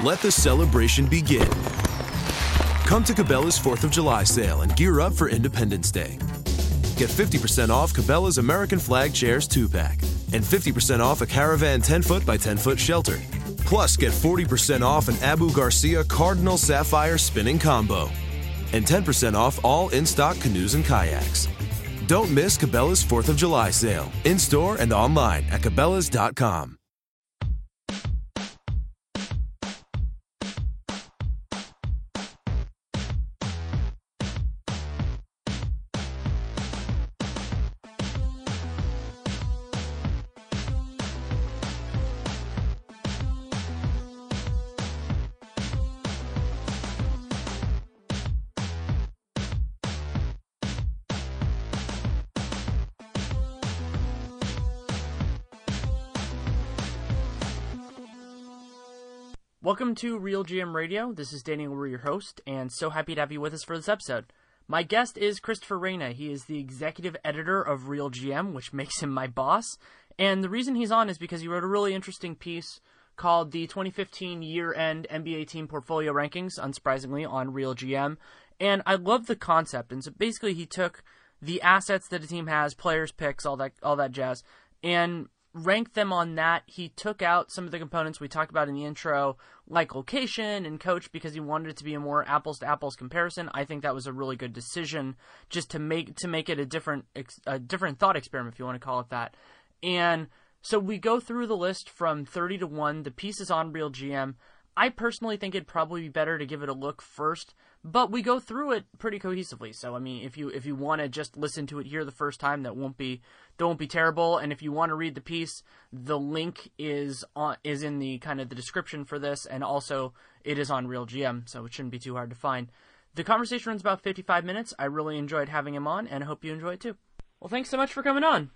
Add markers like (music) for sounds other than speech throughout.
Let the celebration begin. Come to Cabela's 4th of July sale and gear up for Independence Day. Get 50% off Cabela's American Flag Chairs 2 pack and 50% off a Caravan 10 foot by 10 foot shelter. Plus, get 40% off an Abu Garcia Cardinal Sapphire spinning combo and 10% off all in stock canoes and kayaks. Don't miss Cabela's 4th of July sale in store and online at Cabela's.com. Welcome to Real GM Radio. This is Danny Leroux your host, and so happy to have you with us for this episode. My guest is Christopher Reina. He is the executive editor of Real GM, which makes him my boss. And the reason he's on is because he wrote a really interesting piece called the 2015 Year End NBA Team Portfolio Rankings, unsurprisingly, on Real GM. And I love the concept. And so basically, he took the assets that a team has, players, picks, all that, all that jazz, and ranked them on that. He took out some of the components we talked about in the intro, like location and coach, because he wanted it to be a more apples to apples comparison. I think that was a really good decision, just to make to make it a different a different thought experiment, if you want to call it that. And so we go through the list from 30 to 1. The piece is on Real GM. I personally think it'd probably be better to give it a look first, but we go through it pretty cohesively. So I mean, if you if you want to just listen to it here the first time, that won't be that won't be terrible. And if you want to read the piece, the link is on is in the kind of the description for this, and also it is on Real GM, so it shouldn't be too hard to find. The conversation runs about 55 minutes. I really enjoyed having him on, and I hope you enjoy it too. Well, thanks so much for coming on.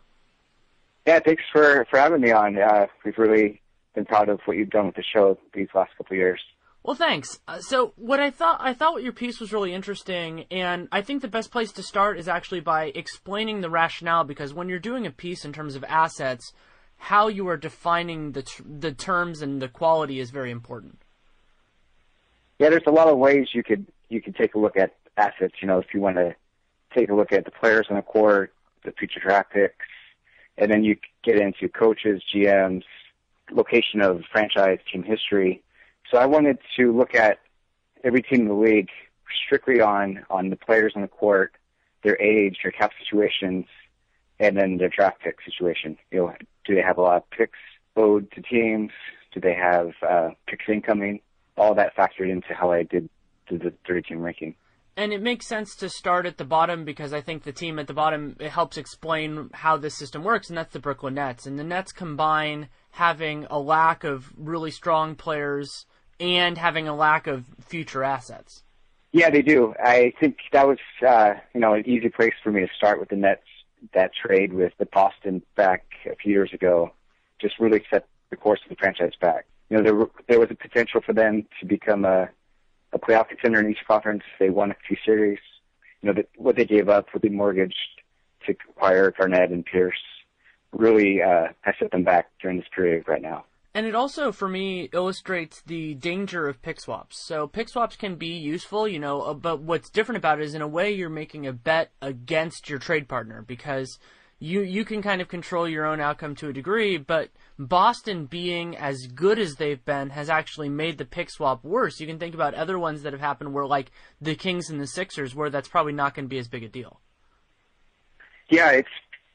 Yeah, thanks for for having me on. Uh, we've really been proud of what you've done with the show these last couple years. Well, thanks. Uh, so, what I thought I thought what your piece was really interesting, and I think the best place to start is actually by explaining the rationale. Because when you're doing a piece in terms of assets, how you are defining the the terms and the quality is very important. Yeah, there's a lot of ways you could you could take a look at assets. You know, if you want to take a look at the players on the court, the future draft picks, and then you get into coaches, GMs, location of franchise team history. So I wanted to look at every team in the league strictly on on the players on the court, their age, their cap situations, and then their draft pick situation. You know, do they have a lot of picks owed to teams? Do they have uh, picks incoming? All that factored into how I did the 30 team ranking. And it makes sense to start at the bottom because I think the team at the bottom it helps explain how this system works, and that's the Brooklyn Nets. And the Nets combine having a lack of really strong players and having a lack of future assets. Yeah, they do. I think that was uh, you know an easy place for me to start with the Nets. That trade with the Boston back a few years ago just really set the course of the franchise back. You know, there there was a potential for them to become a a playoff contender in each conference. They won a few series. You know, the, what they gave up with the mortgage to acquire Garnett and Pierce really uh, has set them back during this period right now. And it also, for me, illustrates the danger of pick swaps. So pick swaps can be useful, you know, uh, but what's different about it is in a way you're making a bet against your trade partner because you you can kind of control your own outcome to a degree, but Boston being as good as they've been has actually made the pick swap worse. You can think about other ones that have happened where like the Kings and the Sixers where that's probably not going to be as big a deal. Yeah, it's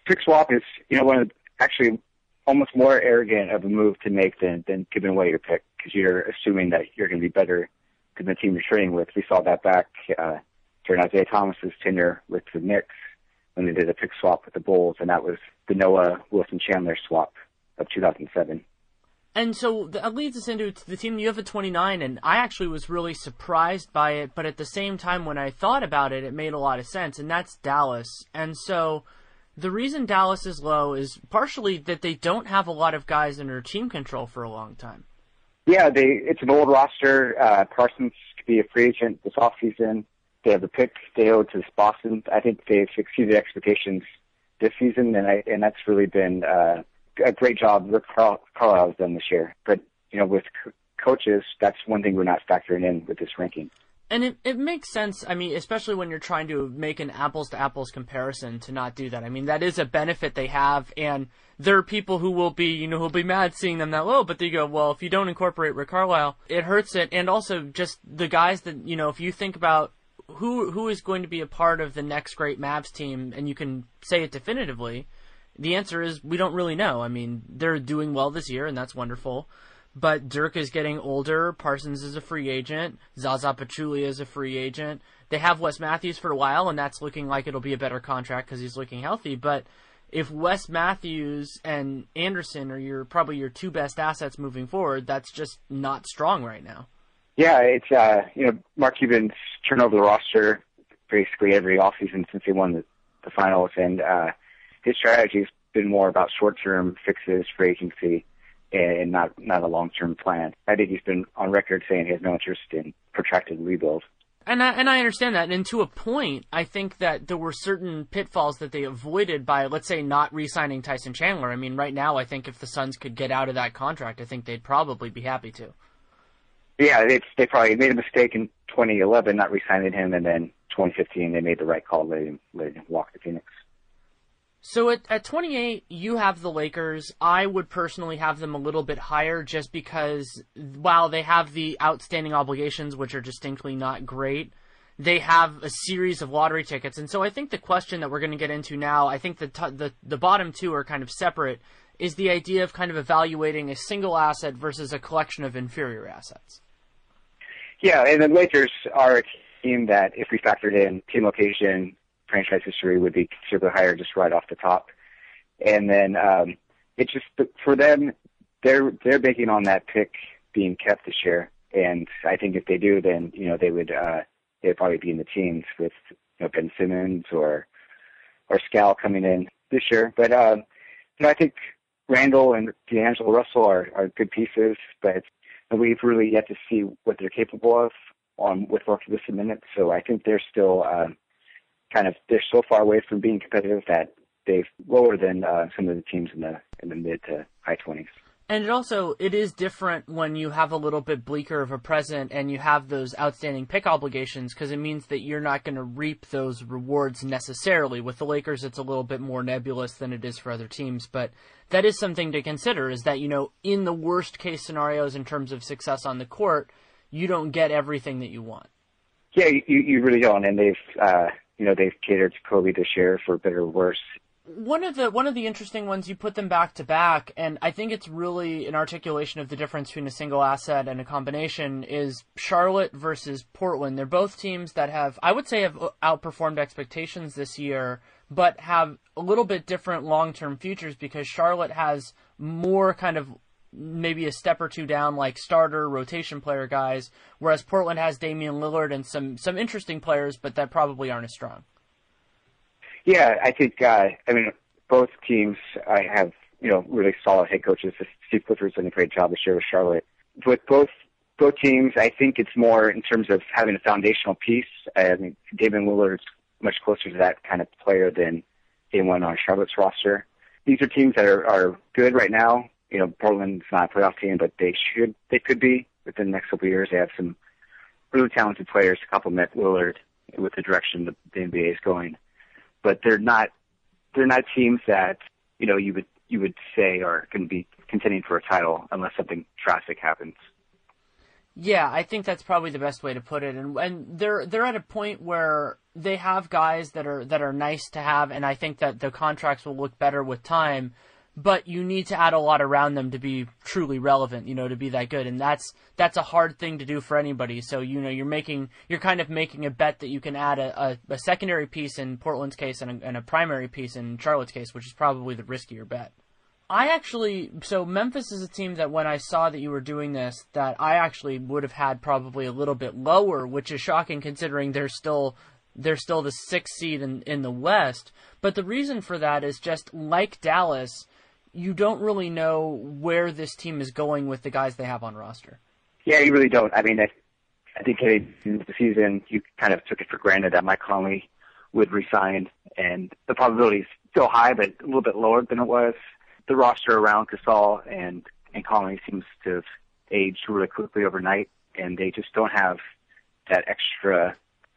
pick swap is you know one of the, actually almost more arrogant of a move to make than than giving away your pick because you're assuming that you're going to be better than the team you're trading with. We saw that back uh, during Isiah Thomas's tenure with the Knicks when they did a pick swap with the Bulls, and that was the Noah Wilson Chandler swap of 2007. And so that leads us into the team you have at 29, and I actually was really surprised by it, but at the same time, when I thought about it, it made a lot of sense, and that's Dallas. And so the reason Dallas is low is partially that they don't have a lot of guys under team control for a long time. Yeah, they it's an old roster. Uh, Parsons could be a free agent this offseason. They have the pick they owe to Boston. I think they've exceeded expectations this season, and I and that's really been uh, a great job Rick Carl, Carlisle has done this year. But you know, with co- coaches, that's one thing we're not factoring in with this ranking. And it, it makes sense, I mean, especially when you're trying to make an apples to apples comparison to not do that. I mean, that is a benefit they have, and there are people who will be, you know, who'll be mad seeing them that low, but they go, well, if you don't incorporate Rick Carlisle, it hurts it. And also just the guys that, you know, if you think about who, who is going to be a part of the next great Mavs team, and you can say it definitively, the answer is we don't really know. I mean, they're doing well this year, and that's wonderful. But Dirk is getting older. Parsons is a free agent. Zaza Pachulia is a free agent. They have Wes Matthews for a while, and that's looking like it'll be a better contract because he's looking healthy. But if Wes Matthews and Anderson are your probably your two best assets moving forward, that's just not strong right now. Yeah, it's uh, you know Mark Cuban's turned over the roster basically every offseason since they won the, the finals, and uh, his strategy's been more about short-term fixes for agency and not not a long-term plan. I think he's been on record saying he has no interest in protracted rebuild. And I, and I understand that. And to a point, I think that there were certain pitfalls that they avoided by, let's say, not re-signing Tyson Chandler. I mean, right now, I think if the Suns could get out of that contract, I think they'd probably be happy to. Yeah, they they probably made a mistake in 2011 not re-signing him, and then 2015 they made the right call, letting him, letting him walk to Phoenix. So at, at 28, you have the Lakers. I would personally have them a little bit higher just because while they have the outstanding obligations, which are distinctly not great, they have a series of lottery tickets. And so I think the question that we're going to get into now, I think the, t- the, the bottom two are kind of separate, is the idea of kind of evaluating a single asset versus a collection of inferior assets. Yeah, and the Lakers are a team that, if we factored in team location, franchise history would be considerably higher just right off the top. And then um, it's just for them, they're they're banking on that pick being kept this year. And I think if they do, then you know they would uh, they'd probably be in the teams with you know Ben Simmons or or Skal coming in this year. But um, you know I think Randle and D'Angelo Russell are are good pieces, but we've really yet to see what they're capable of on with listed minutes. So I think they're still um, kind of they're so far away from being competitive that they've lower than uh, some of the teams in the in the mid to high twenties. And it also it is different when you have a little bit bleaker of a present and you have those outstanding pick obligations because it means that you're not going to reap those rewards necessarily. With the Lakers, it's a little bit more nebulous than it is for other teams, but that is something to consider. Is that you know in the worst case scenarios in terms of success on the court, you don't get everything that you want. Yeah, you you really don't, and they've uh, you know they've catered to Kobe this year for better or worse. One of the one of the interesting ones you put them back to back, and I think it's really an articulation of the difference between a single asset and a combination is Charlotte versus Portland. They're both teams that have, I would say, have outperformed expectations this year, but have a little bit different long term futures because Charlotte has more kind of maybe a step or two down, like starter rotation player guys, whereas Portland has Damian Lillard and some some interesting players, but that probably aren't as strong. Yeah, I think uh, I mean both teams I have you know really solid head coaches. Steve Clifford's done a great job this year with Charlotte. With both both teams, I think it's more in terms of having a foundational piece. I mean, Damian Lillard's much closer to that kind of player than anyone on Charlotte's roster. These are teams that are, are good right now you know, Portland's not a playoff team, but they should, they could be within the next couple of years. They have some really talented players to complement Lillard with the direction the, the NBA is going, but they're not they're not teams that you know you would you would say are going to be contending for a title unless something drastic happens. Yeah, I think that's probably the best way to put it. And and they're they're at a point where they have guys that are that are nice to have, and I think that the contracts will look better with time. But you need to add a lot around them to be truly relevant, you know, to be that good, and that's that's a hard thing to do for anybody. So you know, you're making you're kind of making a bet that you can add a, a, a secondary piece in Portland's case and a, and a primary piece in Charlotte's case, which is probably the riskier bet. I actually so Memphis is a team that when I saw that you were doing this that I actually would have had probably a little bit lower, which is shocking considering they're still they're still the sixth seed in in the West. But the reason for that is just like Dallas, you don't really know where this team is going with the guys they have on roster. Yeah, you really don't. I mean, I, I think heading into the season, you kind of took it for granted that Mike Conley would resign, and the probability is still high, but a little bit lower than it was the roster around Gasol and and Conley seems to have aged really quickly overnight, and they just don't have that extra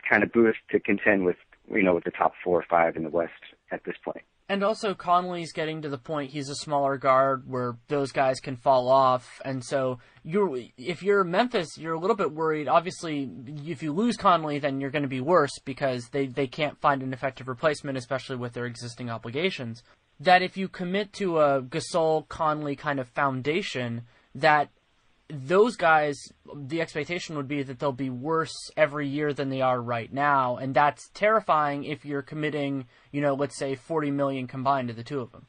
kind of boost to contend with you know with the top four or five in the West at this point. And also Conley's getting to the point he's a smaller guard where those guys can fall off, and so you're if you're Memphis, you're a little bit worried. Obviously, if you lose Conley, then you're going to be worse because they they can't find an effective replacement, especially with their existing obligations that if you commit to a Gasol Conley kind of foundation, that those guys, the expectation would be that they'll be worse every year than they are right now, and that's terrifying if you're committing, you know, let's say 40 million combined to the two of them.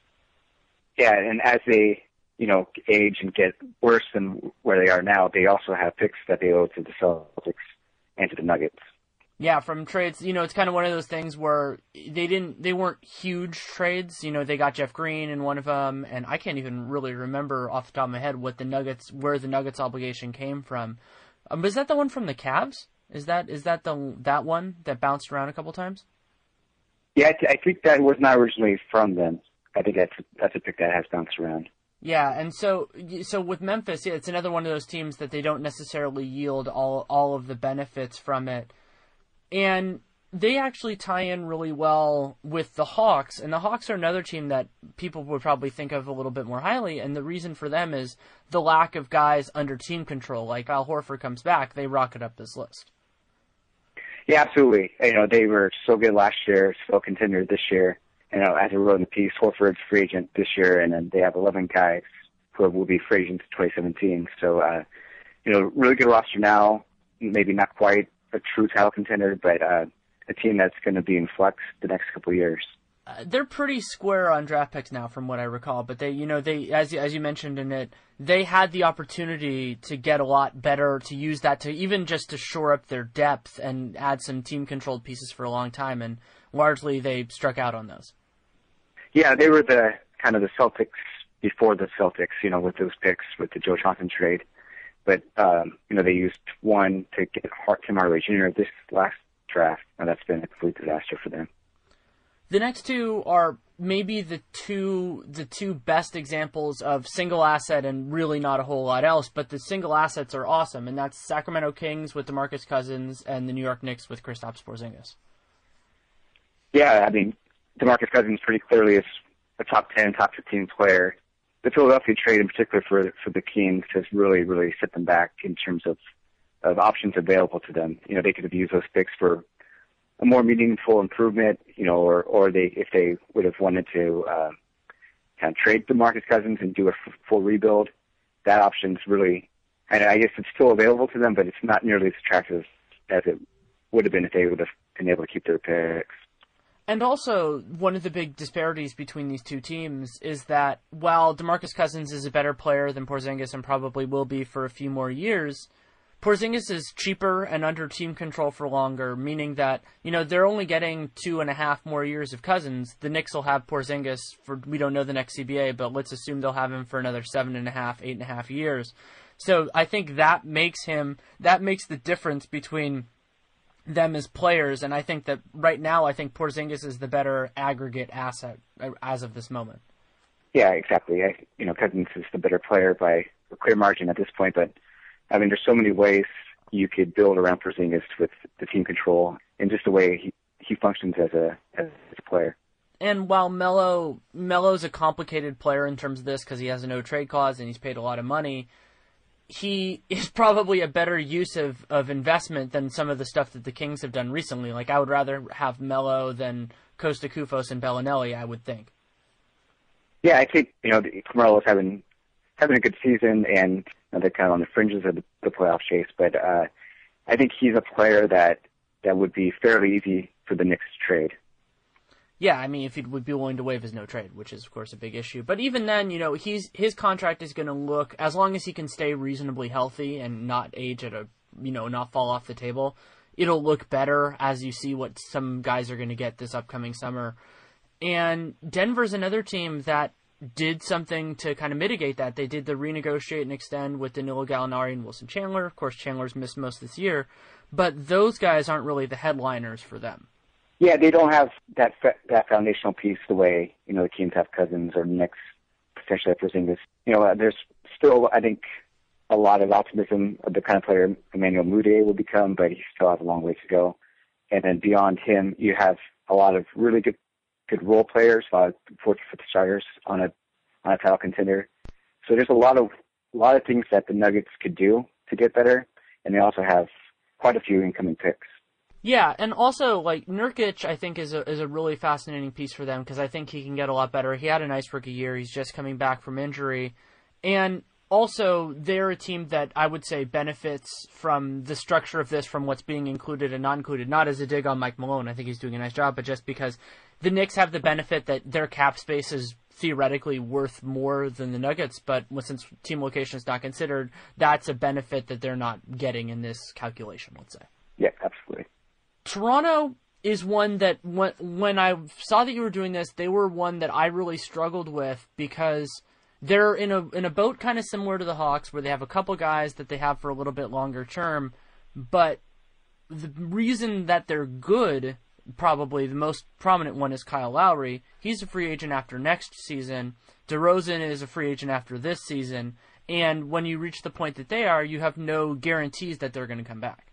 Yeah, and as they, you know, age and get worse than where they are now, they also have picks that they owe to the Celtics and to the Nuggets. Yeah, from trades, you know, it's kind of one of those things where they didn't, they weren't huge trades. You know, they got Jeff Green in one of them, and I can't even really remember off the top of my head what the Nuggets, where the Nuggets obligation came from. Um, was that the one from the Cavs? Is that is that the that one that bounced around a couple times? Yeah, I think that was not originally from them. I think that's that's a pick that has bounced around. Yeah, and so so with Memphis, yeah, it's another one of those teams that they don't necessarily yield all all of the benefits from it and they actually tie in really well with the Hawks, and the Hawks are another team that people would probably think of a little bit more highly. And the reason for them is the lack of guys under team control. Like Al Horford comes back, they rocket up this list. Yeah, absolutely. You know, they were so good last year, so contender this year. You know, as I wrote in the piece, Horford's free agent this year, and then they have 11 guys who will be free agents 2017. So, uh, you know, really good roster now. Maybe not quite a true title contender, but uh, a team that's going to be in flux the next couple of years. Uh, they're pretty square on draft picks now, from what I recall. But they, you know, they as as you mentioned in it, they had the opportunity to get a lot better, to use that to even just to shore up their depth and add some team controlled pieces for a long time, and largely they struck out on those. Yeah, they were the kind of the Celtics before the Celtics, you know, with those picks with the Joe Johnson trade. But um, you know, they used one to get Hart Tim Hardaway Jr. this last draft, and that's been a complete disaster for them. The next two are maybe the two the two best examples of single asset and really not a whole lot else, but the single assets are awesome, and that's Sacramento Kings with DeMarcus Cousins and the New York Knicks with Kristaps Porzingis. Yeah, I mean, DeMarcus Cousins pretty clearly is a top ten, top fifteen player the Philadelphia trade in particular for for the Kings has really really set them back in terms of of options available to them. You know, they could have used those picks for a more meaningful improvement. You know, or or they if they would have wanted to uh, kind of trade DeMarcus Cousins and do a f- full rebuild, that option's really, and I guess it's still available to them, but it's not nearly as attractive as it would have been if they would have been able to keep their picks. And also, one of the big disparities between these two teams is that while DeMarcus Cousins is a better player than Porzingis and probably will be for a few more years, Porzingis is cheaper and under team control for longer, meaning that, you know, they're only getting two and a half more years of Cousins. The Knicks will have Porzingis for, we don't know the next CBA, but let's assume they'll have him for another seven and a half, eight and a half years. So I think that makes him, that makes the difference between them as players, and I think that right now, I think Porzingis is the better aggregate asset uh, as of this moment. Yeah, exactly. I, you know, Cousins is the better player by a clear margin at this point, but I mean, there's so many ways you could build around Porzingis with the team control and just the way he he functions as a as a player. and while Melo Melo's a complicated player in terms of this because he has a no trade clause and he's paid a lot of money, he is probably a better use of, of investment than some of the stuff that the Kings have done recently. Like I would rather have Melo than Kosta Koufos and Belinelli, I would think. Yeah, I think you know Carmelo's having having a good season, and you know, they're kind of on the fringes of the, the playoff chase. But uh, I think he's a player that that would be fairly easy for the Knicks to trade. Yeah, I mean, if he would be willing to waive his no trade, which is of course a big issue. But even then, you know, he's his contract is going to look as long as he can stay reasonably healthy and not age at a you know not fall off the table. It'll look better as you see what some guys are going to get this upcoming summer. And Denver's another team that did something to kind of mitigate that. They did the renegotiate and extend with Danilo Gallinari and Wilson Chandler. Of course, Chandler's missed most this year, but those guys aren't really the headliners for them. Yeah, they don't have that that foundational piece the way you know the Kings have Cousins or Knicks potentially have Porzingis. You know, uh, there's still I think a lot of optimism of the kind of player Emmanuel Mudiay will become, but he still has a long way to go. And then beyond him, you have a lot of really good good role players, a lot of fourth fifth starters on a on a title contender. So there's a lot of a lot of things that the Nuggets could do to get better, and they also have quite a few incoming picks. Yeah, and also like Nurkic, I think is a is a really fascinating piece for them because I think he can get a lot better. He had a nice rookie year. He's just coming back from injury, and also they're a team that I would say benefits from the structure of this, from what's being included and not included. Not as a dig on Mike Malone. I think he's doing a nice job, but just because the Knicks have the benefit that their cap space is theoretically worth more than the Nuggets, but since team location is not considered, that's a benefit that they're not getting in this calculation. Let's say. Yeah, absolutely. Toronto is one that when when I saw that you were doing this, they were one that I really struggled with because they're in a in a boat kind of similar to the Hawks, where they have a couple guys that they have for a little bit longer term, but the reason that they're good, probably the most prominent one is Kyle Lowry. He's a free agent after next season. DeRozan is a free agent after this season. And when you reach the point that they are, you have no guarantees that they're going to come back.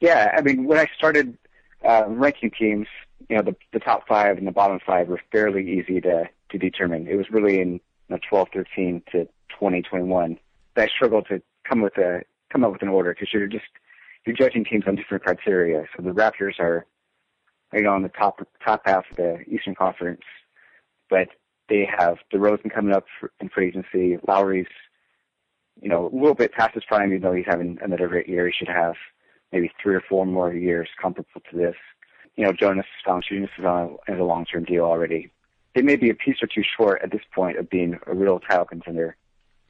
Yeah, I mean, when I started uh, ranking teams, you know, the, the top five and the bottom five were fairly easy to, to determine. It was really in you know, 12, 13 to 20, 21 that I struggled to come with a come up with an order because you're just you're judging teams on different criteria. So the Raptors are, you know, on the top top half of the Eastern Conference, but they have DeRozan coming up for, in free agency. Lowry's, you know, a little bit past his prime, even though he's having another great year. He should have maybe three or four more years comparable to this. You know, Jonas Valanciunas is on a, a long-term deal already. They may be a piece or two short at this point of being a real title contender.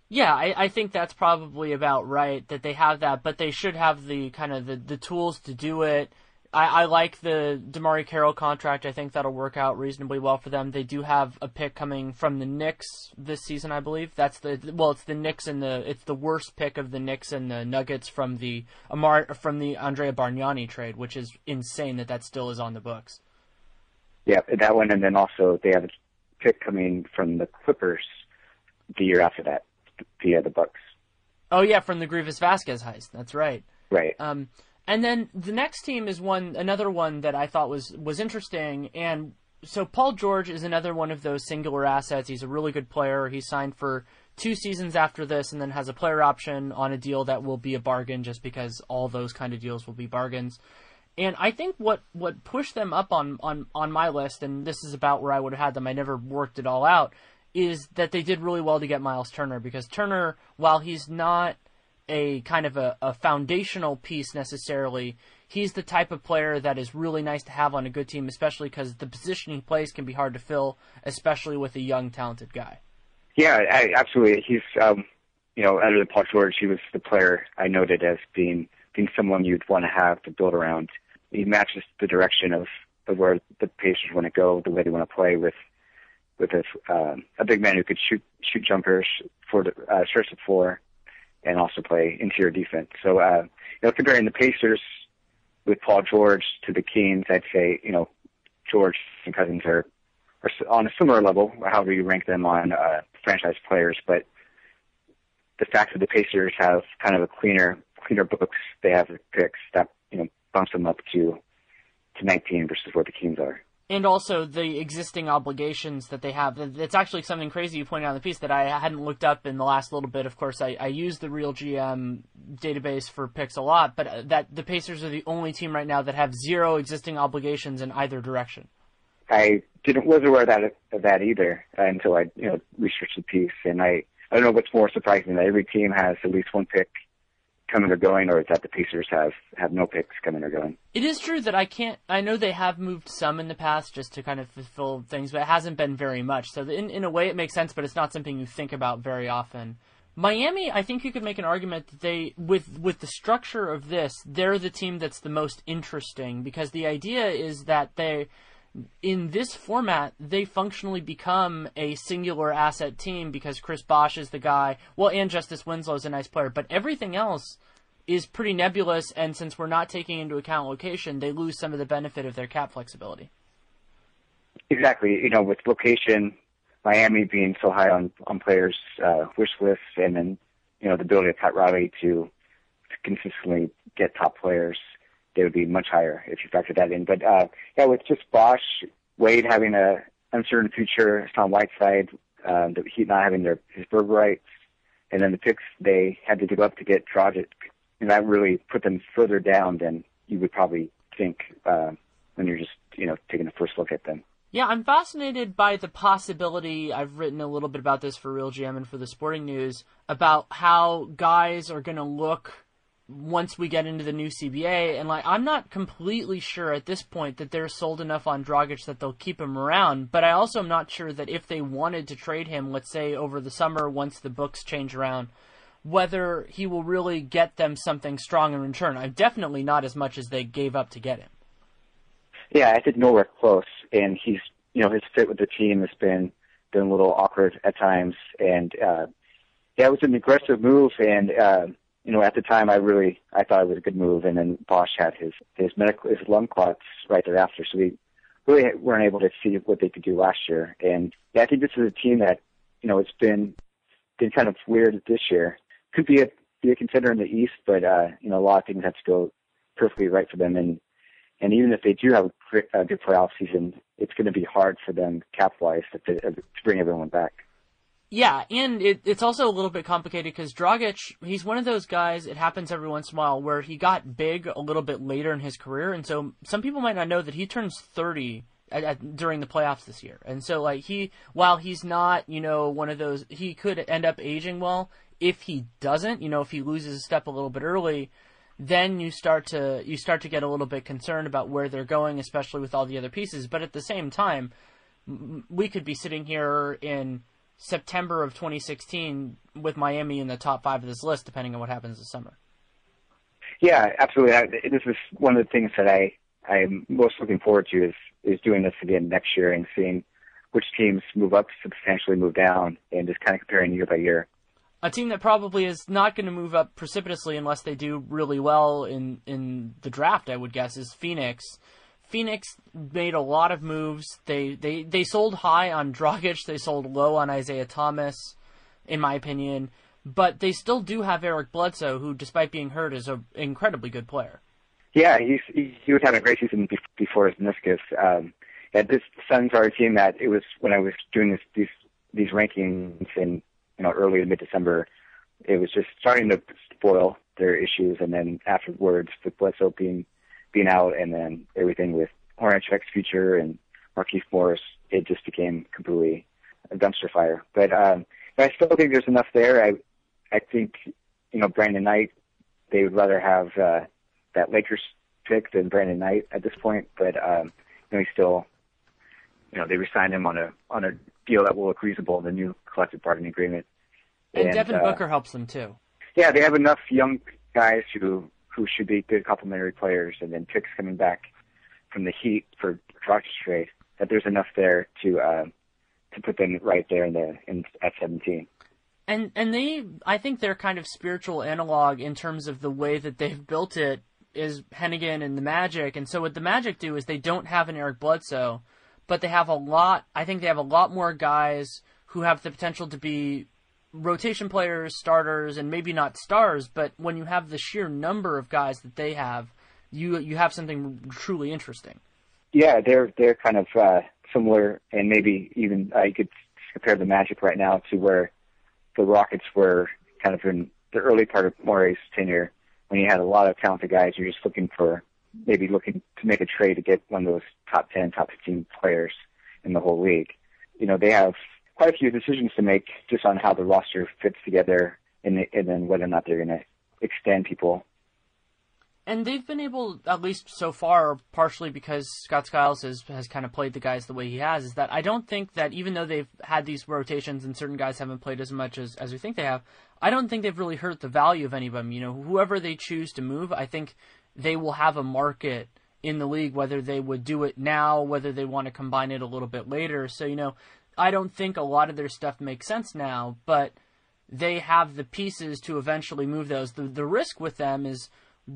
Yeah, I, I think that's probably about right that they have that, but they should have the kind of the, the tools to do it. I, I like the DeMarre Carroll contract. I think that'll work out reasonably well for them. They do have a pick coming from the Knicks this season, I believe. That's the well, it's the Knicks and the it's the worst pick of the Knicks and the Nuggets from the Amar from the Andrea Bargnani trade, which is insane that that still is on the books. Yeah, that one, and then also they have a pick coming from the Clippers the year after that via the Bucks. Oh yeah, from the Greivis Vasquez heist. That's right. Right. Um, and then the next team is one another one that I thought was was interesting and so Paul George is another one of those singular assets. He's a really good player. He signed for two seasons after this and then has a player option on a deal that will be a bargain just because all those kind of deals will be bargains. And I think what, what pushed them up on, on, on my list, and this is about where I would have had them, I never worked it all out, is that they did really well to get Miles Turner because Turner, while he's not – a kind of a, a foundational piece necessarily. He's the type of player that is really nice to have on a good team, especially because the position he plays can be hard to fill, especially with a young, talented guy. Yeah, I, absolutely. He's, um, you know, other than Paul George, he was the player I noted as being being someone you'd want to have to build around. He matches the direction of, of where the Pacers want to go, the way they want to play with with a um, a big man who could shoot shoot jumpers for the uh, stretch the floor and also play interior defense. So, uh, you know, comparing the Pacers with Paul George to the Kings, I'd say, you know, George and Cousins are, are on a similar level, however you rank them on uh, franchise players. But the fact that the Pacers have kind of a cleaner, cleaner books, they have the picks that you know bumps them up to to 19 versus where the Kings are. And also the existing obligations that they have. It's actually something crazy you pointed out in the piece that I hadn't looked up in the last little bit. Of course, I, I use the Real GM database for picks a lot, but uh, that the Pacers are the only team right now that have zero existing obligations in either direction. I didn't was aware of that of that either until I you know researched the piece, and I I don't know what's more surprising that every team has at least one pick coming or going, or is that the Pacers have have no picks coming or going? It is true that I can't. I know they have moved some in the past just to kind of fulfill things, but it hasn't been very much. So in in a way, it makes sense, but it's not something you think about very often. Miami, I think you could make an argument that they, with with the structure of this, they're the team that's the most interesting because the idea is that they in this format, they functionally become a singular asset team because Chris Bosh is the guy. Well, and Justice Winslow is a nice player, but everything else is pretty nebulous. And since we're not taking into account location, they lose some of the benefit of their cap flexibility. Exactly. You know, with location, Miami being so high on on players' uh, wish lists, and then you know the ability of Pat Riley to consistently get top players they would be much higher if you factor that in. But uh, yeah, with just Bosh, Wade having a uncertain future, Tom Whiteside, um, the Heat not having their his rights, and then the picks they had to give up to get Dragic, and that really put them further down than you would probably think uh, when you're just you know taking a first look at them. Yeah, I'm fascinated by the possibility. I've written a little bit about this for Real GM and for the Sporting News about how guys are going to look once we get into the new CBA. And like, I'm not completely sure at this point that they're sold enough on Dragic that they'll keep him around. But I also am not sure that if they wanted to trade him, let's say over the summer once the books change around, whether he will really get them something strong in return. I'm definitely not as much as they gave up to get him. Yeah, I think nowhere close. And he's, you know, his fit with the team has been been a little awkward at times. And uh, yeah, it was an aggressive move. And uh, you know, at the time, I really I thought it was a good move, and then Bosh had his his medical his lung clots right thereafter, so we really weren't able to see what they could do last year. And yeah, I think this is a team that you know it's been been kind of weird this year. Could be a be a contender in the East, but uh, you know a lot of things have to go perfectly right for them, and and even if they do have a, a good playoff season, it's going to be hard for them cap wise to, to bring everyone back. Yeah, and it, it's also a little bit complicated because Dragic, he's one of those guys, it happens every once in a while, where he got big a little bit later in his career. And so some people might not know that he turns 30 at, at, during the playoffs this year. And so, like, he, while he's not, you know, one of those, he could end up aging well. If he doesn't, you know, if he loses a step a little bit early, then you start to, you start to get a little bit concerned about where they're going, especially with all the other pieces. But at the same time, we could be sitting here in September of 2016 with Miami in the top five of this list, depending on what happens this summer. Yeah, absolutely. I, this is one of the things that I I'm most looking forward to is is doing this again next year and seeing which teams move up substantially, move down, and just kind of comparing year by year. A team that probably is not going to move up precipitously unless they do really well in in the draft, I would guess, is Phoenix. Phoenix made a lot of moves. They they they sold high on Dragic. They sold low on Isaiah Thomas, in my opinion. But they still do have Eric Bledsoe, who, despite being hurt, is an incredibly good player. Yeah, he's he, he was having a great season before his meniscus. Um, and this Suns are a team that it was when I was doing this these these rankings in you know early to mid December, it was just starting to spoil their issues, and then afterwards with Bledsoe being being out and then everything with Hornacek's future and Markieff Morris, it just became completely a dumpster fire. But um, I still think there's enough there. I I think you know Brandon Knight, they would rather have uh, that Lakers pick than Brandon Knight at this point. But um, you know he's still you know they resigned him on a on a deal that will look reasonable in the new collective bargaining agreement. And, and Devin uh, Booker helps them too. Yeah, they have enough young guys who who should be good complementary players, and then picks coming back from the Heat for Dragic trade, that there's enough there to uh, to put them right there in the in at 17. And and they, I think their kind of spiritual analog in terms of the way that they've built it is Hennigan and the Magic. And so what the Magic do is they don't have an Eric Bledsoe, but they have a lot. I think they have a lot more guys who have the potential to be rotation players, starters, and maybe not stars, but when you have the sheer number of guys that they have, you you have something truly interesting. Yeah, they're they're kind of uh, similar, and maybe even I could compare the Magic right now to where the Rockets were kind of in the early part of Morey's tenure, when you had a lot of talented guys. You're just looking for maybe looking to make a trade to get one of those top 10, top 15 players in the whole league. You know, they have quite a few decisions to make just on how the roster fits together and, and then whether or not they're going to extend people and they've been able, at least so far, partially because Scott Skiles has has kind of played the guys the way he has, is that I don't think that even though they've had these rotations and certain guys haven't played as much as as we think they have, I don't think they've really hurt the value of any of them. You know, whoever they choose to move, I think they will have a market in the league, whether they would do it now, whether they want to combine it a little bit later. So you know, I don't think a lot of their stuff makes sense now, but they have the pieces to eventually move those. The the risk with them is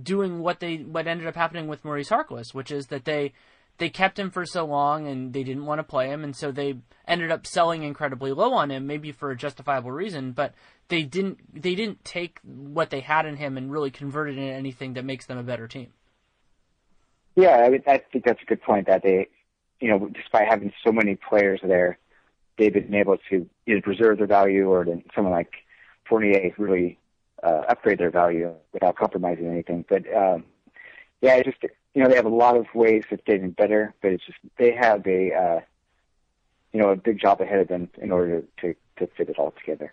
doing what they what ended up happening with Maurice Harkless, which is that they they kept him for so long and they didn't want to play him, and so they ended up selling incredibly low on him, maybe for a justifiable reason, but they didn't they didn't take what they had in him and really convert it into anything that makes them a better team. Yeah, I, mean, I think that's a good point. That they, you know, despite having so many players there, they've been able to either preserve their value or someone like Fournier really uh, upgrade their value without compromising anything. But um, yeah, just you know they have a lot of ways of getting better, but it's just they have a uh, you know a big job ahead of them in order to to fit it all together.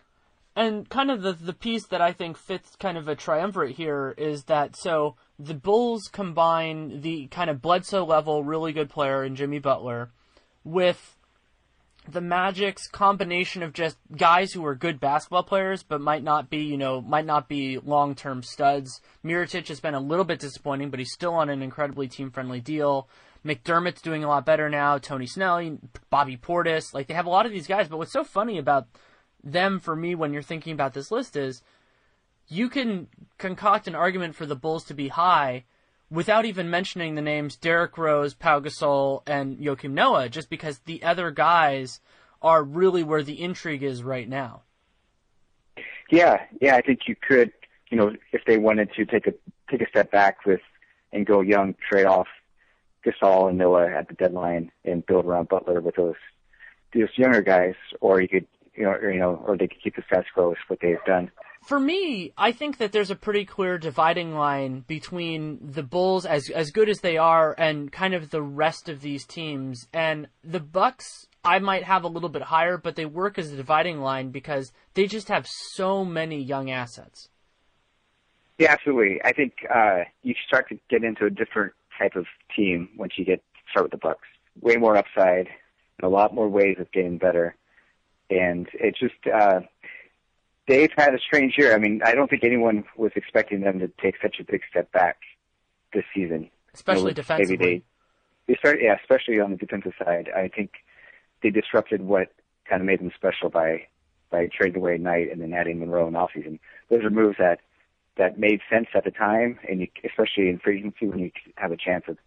And kind of the the piece that I think fits kind of a triumvirate here is that so the Bulls combine the kind of Bledsoe level really good player in Jimmy Butler with the Magic's combination of just guys who are good basketball players but might not be, you know, might not be long-term studs. Mirotic has been a little bit disappointing, but he's still on an incredibly team-friendly deal. McDermott's doing a lot better now. Tony Snell, Bobby Portis, like they have a lot of these guys. But what's so funny about them for me when you're thinking about this list is you can concoct an argument for the Bulls to be high without even mentioning the names Derrick Rose, Pau Gasol, and Joakim Noah, just because the other guys are really where the intrigue is right now. Yeah, yeah, I think you could, you know, if they wanted to take a take a step back with and go young, trade off Gasol and Noah at the deadline and build around Butler with those those younger guys, or you could, you know, or, you know, or they could keep the status quo with what they've done for me, I think that there's a pretty clear dividing line between the Bulls, as as good as they are, and kind of the rest of these teams. And the Bucks, I might have a little bit higher, but they work as a dividing line because they just have so many young assets. Yeah, absolutely. I think uh, you start to get into a different type of team once you get start with the Bucks. Way more upside, and a lot more ways of getting better, and it just. Uh, they've had a strange year. I mean, I don't think anyone was expecting them to take such a big step back this season. Especially you know, defensively. Maybe they, they started, yeah, especially on the defensive side. I think they disrupted what kind of made them special by by trading away Knight and then adding Monroe in offseason. Those are moves that that made sense at the time, and you, especially in free agency when you have a chance of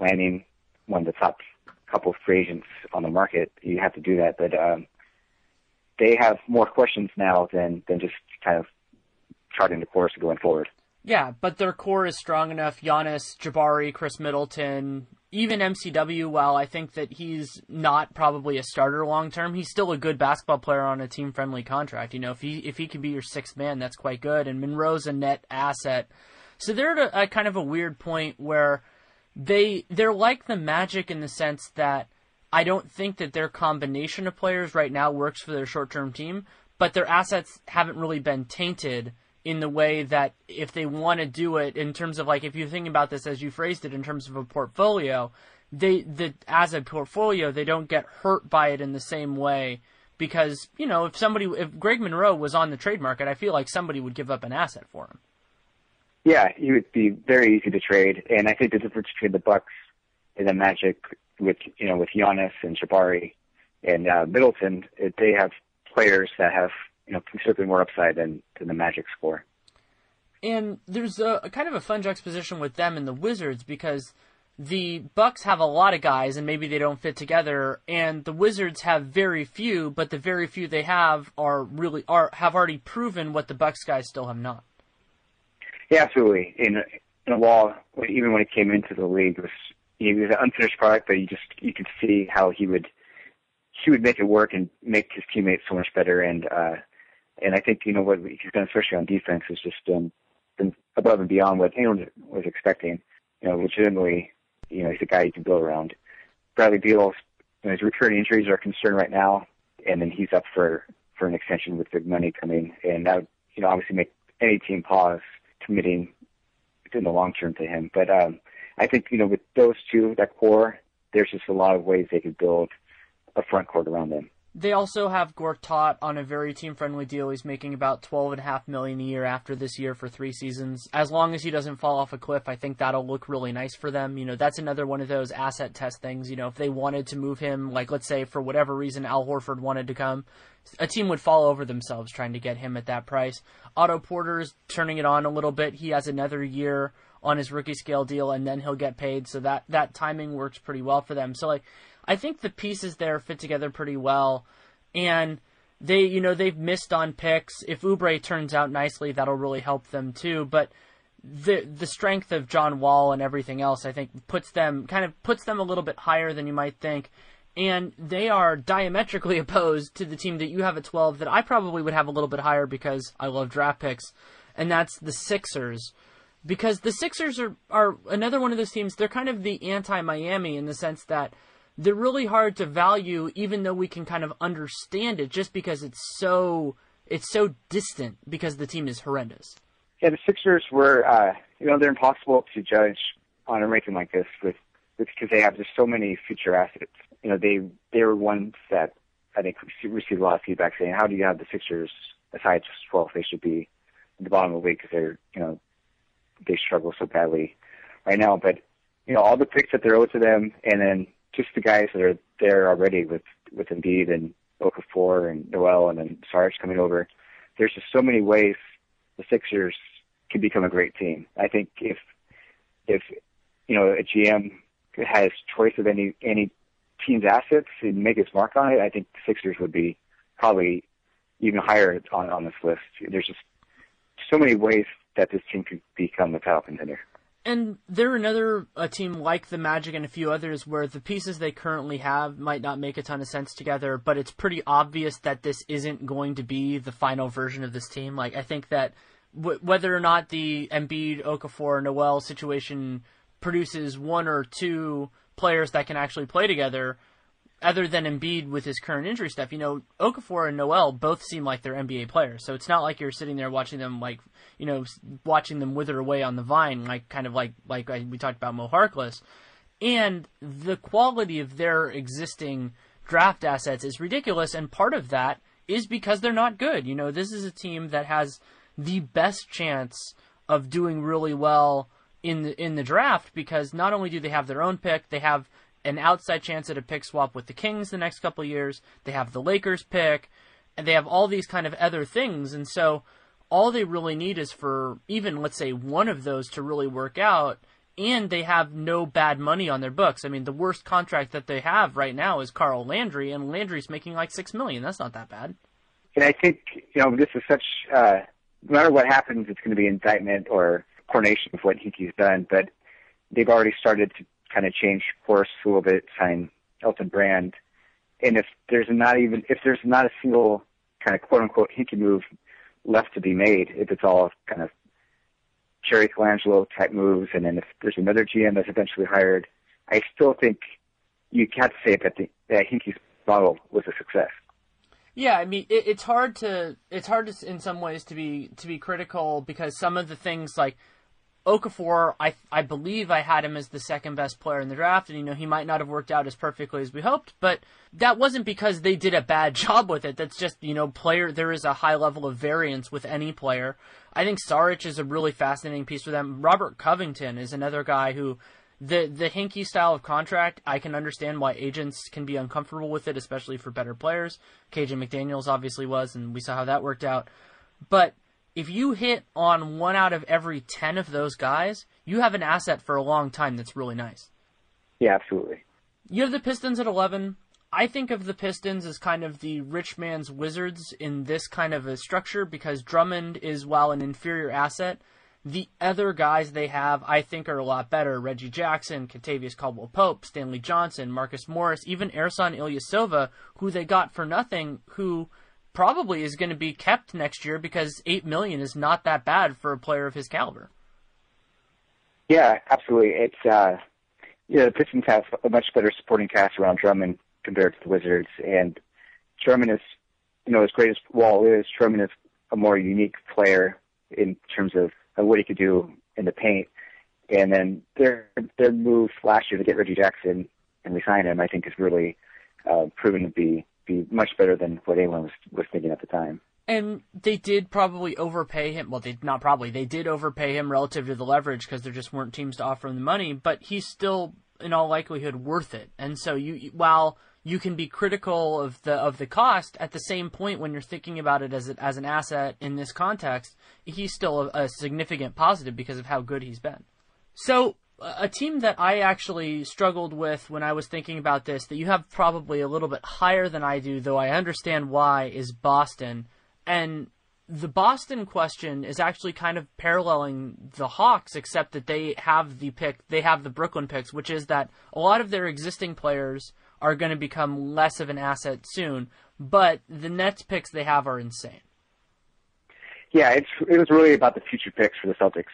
landing one of the top couple of free agents on the market, you have to do that. But um, they have more questions now than than just kind of charting the course going forward. Yeah, but their core is strong enough. Giannis, Jabari, Khris Middleton, even MCW. While I think that he's not probably a starter long term, he's still a good basketball player on a team friendly contract. You know, if he if he could be your sixth man, that's quite good. And Monroe's a net asset. So they're at a, a kind of a weird point where they they're like the Magic in the sense that I don't think that their combination of players right now works for their short term team, but their assets haven't really been tainted in the way that if they want to do it in terms of like if you're thinking about this as you phrased it in terms of a portfolio, they the as a portfolio they don't get hurt by it in the same way because you know if somebody if Greg Monroe was on the trade market, I feel like somebody would give up an asset for him. Yeah, he would be very easy to trade, and I think the difference between the Bucks and the Magic with you know with Giannis and Jabari and uh, Middleton, it, they have players that have you know considerably more upside than than the Magic score. And there's a, a kind of a fun juxtaposition with them and the Wizards because the Bucks have a lot of guys and maybe they don't fit together, and the Wizards have very few, but the very few they have are really are have already proven what the Bucks guys still have not. Yeah, absolutely. In in a wall, even when it came into the league, was he was an unfinished product, but you just you could see how he would he would make it work and make his teammates so much better. And uh, and I think you know what he's done, especially on defense, has just been been above and beyond what anyone was expecting. You know, legitimately, you know, he's a guy you can build around. Bradley Beal, you know, his recurring injuries are a concern right now, and then he's up for for an extension with big money coming, and that would, you know obviously make any team pause committing in the long term to him. But um, I think you know with those two, that core, there's just a lot of ways they could build a front court around them. They also have Gortat on a very team-friendly deal. He's making about twelve and a half million a year after this year for three seasons. As long as he doesn't fall off a cliff, I think that'll look really nice for them. You know, that's another one of those asset test things. You know, if they wanted to move him, like let's say for whatever reason Al Horford wanted to come, a team would fall over themselves trying to get him at that price. Otto Porter's turning it on a little bit. He has another year on his rookie scale deal, and then he'll get paid. So that that timing works pretty well for them. So like I think the pieces there fit together pretty well, and they, you know, they've missed on picks. If Oubre turns out nicely, that'll really help them too. But the the strength of John Wall and everything else, I think, puts them kind of puts them a little bit higher than you might think. And they are diametrically (laughs) opposed to the team that you have at 12 that I probably would have a little bit higher because I love draft picks, and that's the Sixers because the Sixers are, are another one of those teams. They're kind of the anti Miami in the sense that they're really hard to value even though we can kind of understand it just because it's so it's so distant because the team is horrendous. Yeah, the Sixers were uh you know, they're impossible to judge on a ranking like this with because they have just so many future assets. You know, they they were ones that I think received a lot of feedback saying, "How do you have the Sixers aside just 12? They should be in the bottom of the league because they're you know they struggle so badly right now." But you know, all the picks that they're owed to them, and then just the guys that are there already with with Embiid and Okafor and Noel and then Sarge coming over. There's just so many ways the Sixers can become a great team. I think if if you know a GM has choice of any any team's assets and make his mark on it, I think the Sixers would be probably even higher on on this list. There's just so many ways that this team could become a title contender and they're another a team like the Magic and a few others where the pieces they currently have might not make a ton of sense together, but it's pretty obvious that this isn't going to be the final version of this team. Like I think that w- whether or not the Embiid, Okafor, Noel situation produces one or two players that can actually play together, other than Embiid with his current injury stuff, you know, Okafor and Noel both seem like they're NBA players. So it's not like you're sitting there watching them like, you know, watching them wither away on the vine, like kind of like like we talked about Mo Harkless. And the quality of their existing draft assets is ridiculous, and part of that is because they're not good. You know, this is a team that has the best chance of doing really well in the in the draft because not only do they have their own pick, they have an outside chance at a pick swap with the Kings the next couple years. They have the Lakers pick, and they have all these kind of other things. And so all they really need is for even, let's say, one of those to really work out. And they have no bad money on their books. I mean, the worst contract that they have right now is Carl Landry, and Landry's making like six million. That's not that bad. And I think you know this is such. Uh, no matter what happens, it's going to be indictment or coronation of what Hinkie's done. But they've already started to kind of change course a little bit, sign Elton Brand. And if there's not even if there's not a single kind of quote unquote Hinkie move left to be made, if it's all kind of Jerry Colangelo type moves, and then if there's another GM that's eventually hired, I still think you can't say that the that model was a success. Yeah, I mean it, it's hard to it's hard to in some ways to be to be critical because some of the things like Okafor, I I believe I had him as the second best player in the draft, and you know he might not have worked out as perfectly as we hoped, but that wasn't because they did a bad (laughs) job with it. That's just you know player. There is a high level of variance with any player. I think Saric is a really fascinating piece for them. Robert Covington is another guy who. The the Hinkie style of contract, I can understand why agents can be uncomfortable with it, especially for better players. KJ McDaniels obviously was, and we saw how that worked out. But if you hit on one out of every 10 of those guys, you have an asset for a long time that's really nice. Yeah, absolutely. You have the Pistons at 11. I think of the Pistons as kind of the rich man's Wizards in this kind of a structure because Drummond is, while an inferior asset, The other guys they have, I think, are a lot better. Reggie Jackson, Kentavious Caldwell Pope, Stanley Johnson, Marcus Morris, even Ersan Ilyasova, who they got for nothing, who probably is going to be kept next year because eight million is not that bad for a player of his caliber. Yeah, absolutely. It's uh, you know the Pistons have a much better supporting cast around Drummond compared to the Wizards, and Drummond is, you know, as great as Wall is, Drummond is a more unique player in terms of, of what he could do in the paint. And then their their move last year to get Reggie Jackson and resign him, I think, is really uh, proven to be be much better than what anyone was was thinking at the time. And they did probably overpay him. Well, they not probably. They did overpay him relative to the leverage because there just weren't teams to offer him the money. But he's still, in all likelihood, worth it. And so you, while you can be critical of the of the cost, at the same point when you're thinking about it as a, as an asset in this context, he's still a, a significant positive because of how good he's been. So a team that I actually struggled with when I was thinking about this, that you have probably a little bit higher than I do, though I understand why, is Boston. And the Boston question is actually kind of paralleling the Hawks, except that they have the pick, they have the Brooklyn picks, which is that a lot of their existing players are going to become less of an asset soon, but the Nets picks they have are insane. Yeah, it's it was really about the future picks for the Celtics.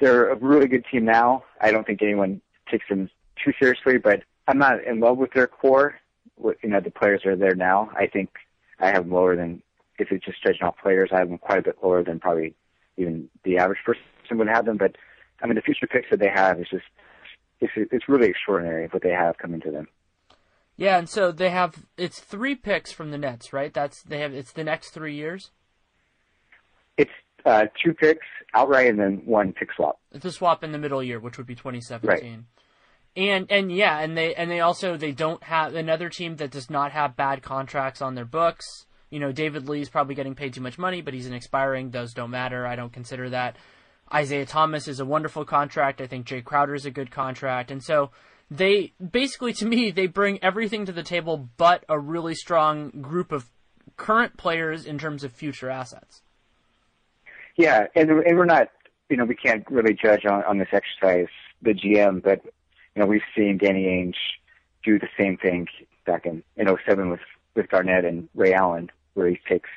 They're a really good team now. I don't think anyone takes them too seriously, but I'm not in love with their core. You know, the players are there now. I think I have them lower than if it's just judging off players, I have them quite a bit lower than probably even the average person would have them. But I mean, the future picks that they have is just it's it's really extraordinary what they have coming to them. Yeah, and so they have it's three picks from the Nets, right? That's they have it's the next three years. It's uh, two picks outright and then one pick swap. It's a swap in the middle year, which would be 2017. Right. And and yeah, and they and they also they don't have another team that does not have bad contracts on their books. You know, David Lee's probably getting paid too much money, but he's an expiring. Those don't matter. I don't consider that. Isaiah Thomas is a wonderful contract. I think Jay Crowder is a good contract. And so they basically, to (laughs) me, they bring everything to the table but a really strong group of current players in terms of future assets. Yeah, and, and we're not, you know, we can't really judge on, on this exercise the GM, but, you know, we've seen Danny Ainge do the same thing back in, in 07 with, with Garnett and Ray Allen where he takes,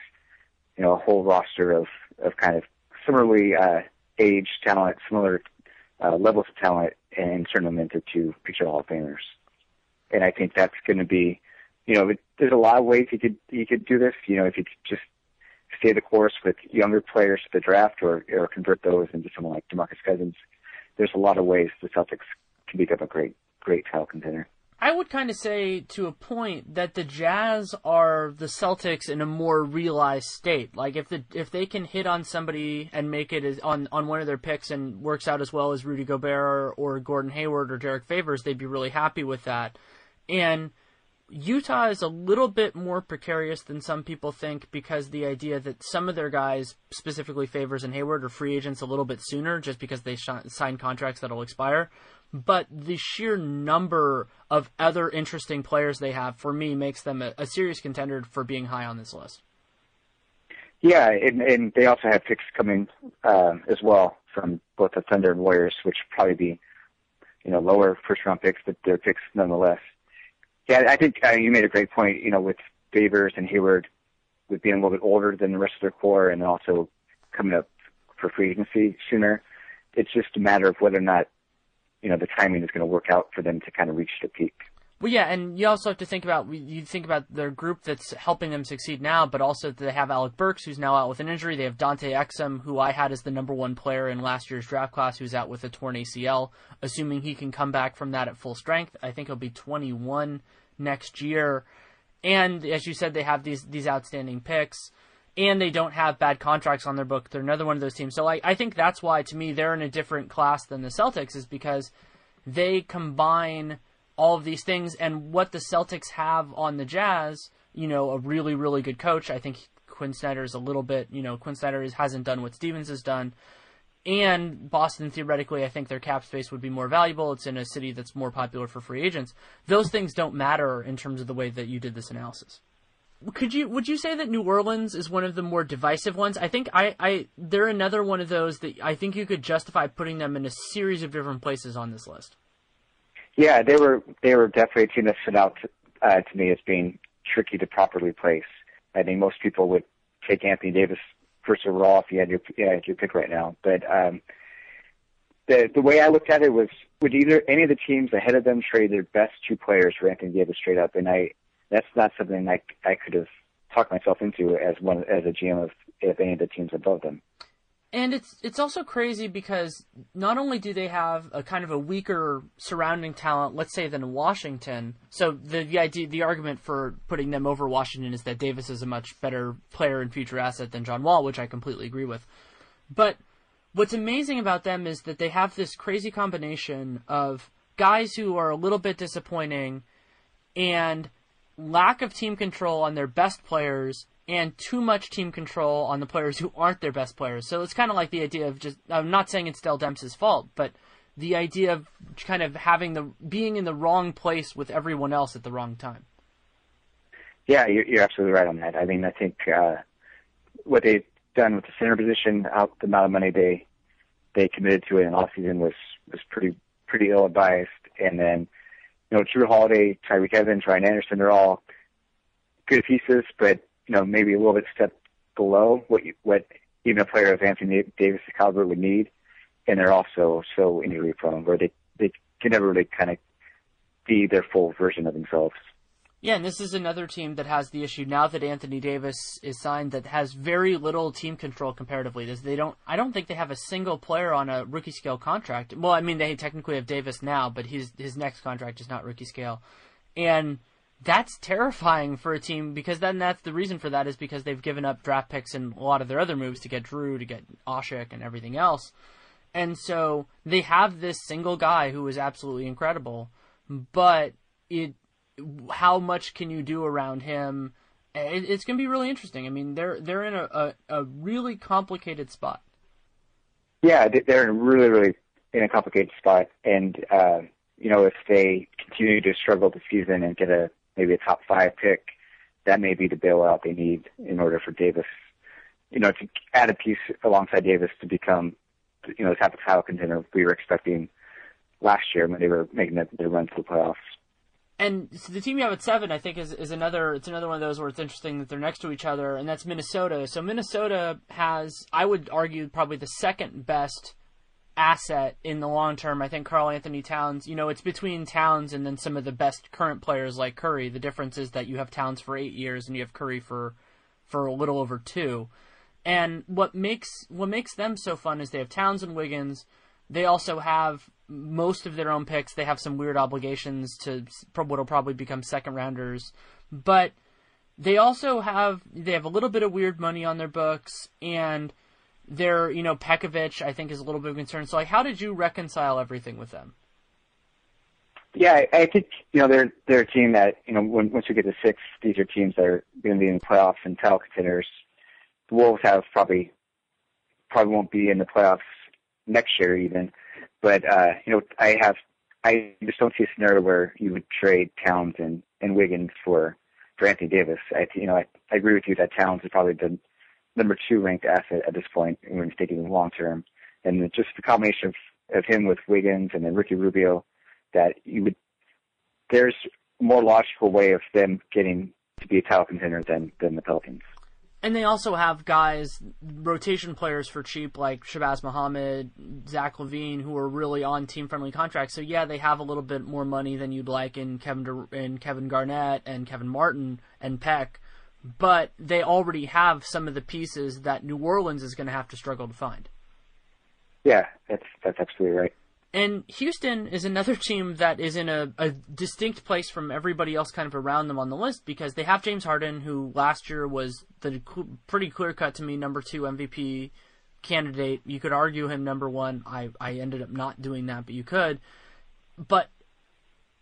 you know, a whole roster of, of kind of similarly uh, aged talent, similar uh, levels of talent, and turn them into two future Hall of Famers. And I think that's going to be, you know, there's a lot of ways you could you could do this. You know, if you just stay the course with younger players to the draft, or or convert those into someone like DeMarcus Cousins. There's a lot of ways the Celtics can become a great great title contender. I would kind of say to a point that the Jazz are the Celtics in a more realized state. Like if the if they can hit on somebody and make it as, on on one of their picks and works out as well as Rudy Gobert or Gordon Hayward or Derrick Favors, they'd be really happy with that. And Utah is a little bit more precarious than some people think because the idea that some of their guys, specifically Favors and Hayward, are free agents a little bit sooner just because they sh- sign contracts that'll expire. But the sheer number of other interesting players they have, for me, makes them a, a serious contender for being high on this list. Yeah, and, and they also have picks coming uh, as well from both the Thunder and Warriors, which probably be, you know, lower first round picks, but they're picks nonetheless. Yeah, I think uh, you made a great point. You know, with Favors and Hayward, with being a little bit older than the rest of their core, and also coming up for free agency sooner, it's just a matter of whether or not you know the timing is going to work out for them to kind of reach the peak. Well, yeah, and you also have to think about you think about their group that's helping them succeed now, but also they have Alec Burks, who's now out with an injury. They have Dante Exum, who I had as the number one player in last year's draft class, who's out with a torn ACL. Assuming he can come back from that at full strength, I think he'll be 21 next year. And as you said, they have these these outstanding picks, and they don't have bad contracts on their book. They're another one of those teams. So I, I think that's why, to me, they're in a different class than the Celtics, is because they combine all of these things. And what the Celtics have on the Jazz, you know, a really, really good coach. I think Quin Snyder is a little bit, you know, Quin Snyder hasn't done what Stevens has done. And Boston, theoretically, I think their cap space would be more valuable. It's in a city that's more popular for free agents. Those things don't matter in terms of the way that you did this analysis. could you would you say that New Orleans is one of the more divisive ones? I think I, I they're another one of those that I think you could justify putting them in a series of different places on this list. Yeah, they were they were definitely a team that stood out to, uh, to me as being tricky to properly place. I think most people would take Anthony Davis first overall if you had your yeah, your pick right now. But um, the the way I looked at it was would either any of the teams ahead of them trade their best two players for Anthony Davis straight up, and I that's not something I I could have talked myself into as one as a GM of if any of the teams above them. And it's it's also crazy because not only do they have a kind of a weaker surrounding talent, let's say than Washington. So the the idea the argument for putting them over Washington is that Davis is a much better player and future asset than John Wall, which I completely agree with. But what's amazing about them is that they have this crazy combination of guys who are a little bit disappointing and lack of team control on their best players and too much team control on the players who aren't their best players. So it's kind of like the idea of just I'm not saying it's Dell Demps' fault, but the idea of kind of having the being in the wrong place with everyone else at the wrong time. Yeah, you're, absolutely right on that. I mean, I think uh, what they've done with the center position, out the amount of money they they committed to it in off season was was pretty pretty ill advised. And then, you know, Jrue Holiday, Tyreke Evans, Ryan Anderson, they're all good pieces, but you know, maybe a little bit step below what you, what even a player of Anthony Davis' caliber would need, and they're also so injury prone where they they can never really kind of be their full version of themselves. Yeah, and this is another team that has the issue now that Anthony Davis is signed that has very little team control comparatively. They don't I don't think they have a single player on a rookie scale contract. Well, I mean they technically have Davis now, but his his next contract is not rookie scale. And that's terrifying for a team because then that's the reason for that is because they've given up draft picks and a lot of their other moves to get Jrue, to get Asik and everything else. And so they have this single guy who is absolutely incredible, but it how much can you do around him? It, it's going to be really interesting. I mean, they're they're in a, a, a really complicated spot. Yeah, they're in really really in a complicated spot, and uh, you know if they continue to struggle this season and get a maybe a top five pick, that may be the bailout they need in order for Davis, you know, to add a piece alongside Davis to become, you know, the type of title contender we were expecting last year when they were making their, run to the playoffs. And so the team you have at seven, I think, is, is another. It's another one of those where it's interesting that they're next to each other, and that's Minnesota. So Minnesota has, I would argue, probably the second best asset in the long term. I think Karl-Anthony Towns, you know, it's between Towns and then some of the best current players like Curry. The difference is that you have Towns for eight years and you have Curry for for a little over two. And what makes what makes them so fun is they have Towns and Wiggins. They also have most of their own picks. They have some weird obligations to what'll probably become second rounders, but they also have they have a little bit of weird money on their books and their, you know, Pekovic, I think, is a little bit of concern. So, like, how did you reconcile everything with them? Yeah, I, I think you know they're they're a team that you know when, once we get to six, these are teams that are going to be in the playoffs and title contenders. The Wolves have probably probably won't be in the playoffs next year even, but uh, you know I have I just don't see a scenario where you would trade Towns and, and Wiggins for for Anthony Davis. I you know I, I agree with you that Towns is probably the number two ranked asset at this point when he's taking long term. And just the combination of, of him with Wiggins and then Ricky Rubio, that you would there's more logical way of them getting to be a title contender than than the Pelicans. And they also have guys, rotation players for cheap, like Shabazz Muhammad, Zach LaVine, who are really on team-friendly contracts. So yeah, they have a little bit more money than you'd like in Kevin in Kevin Garnett and Kevin Martin and Peck but they already have some of the pieces that New Orleans is going to have to struggle to find. Yeah, that's that's absolutely right. And Houston is another (laughs) team that is in a, a distinct place from everybody else kind of around them on the list because they have James Harden, who last year was the pretty clear cut to me number two MVP candidate. You could argue him number one. I, I ended up not doing that, but you could. But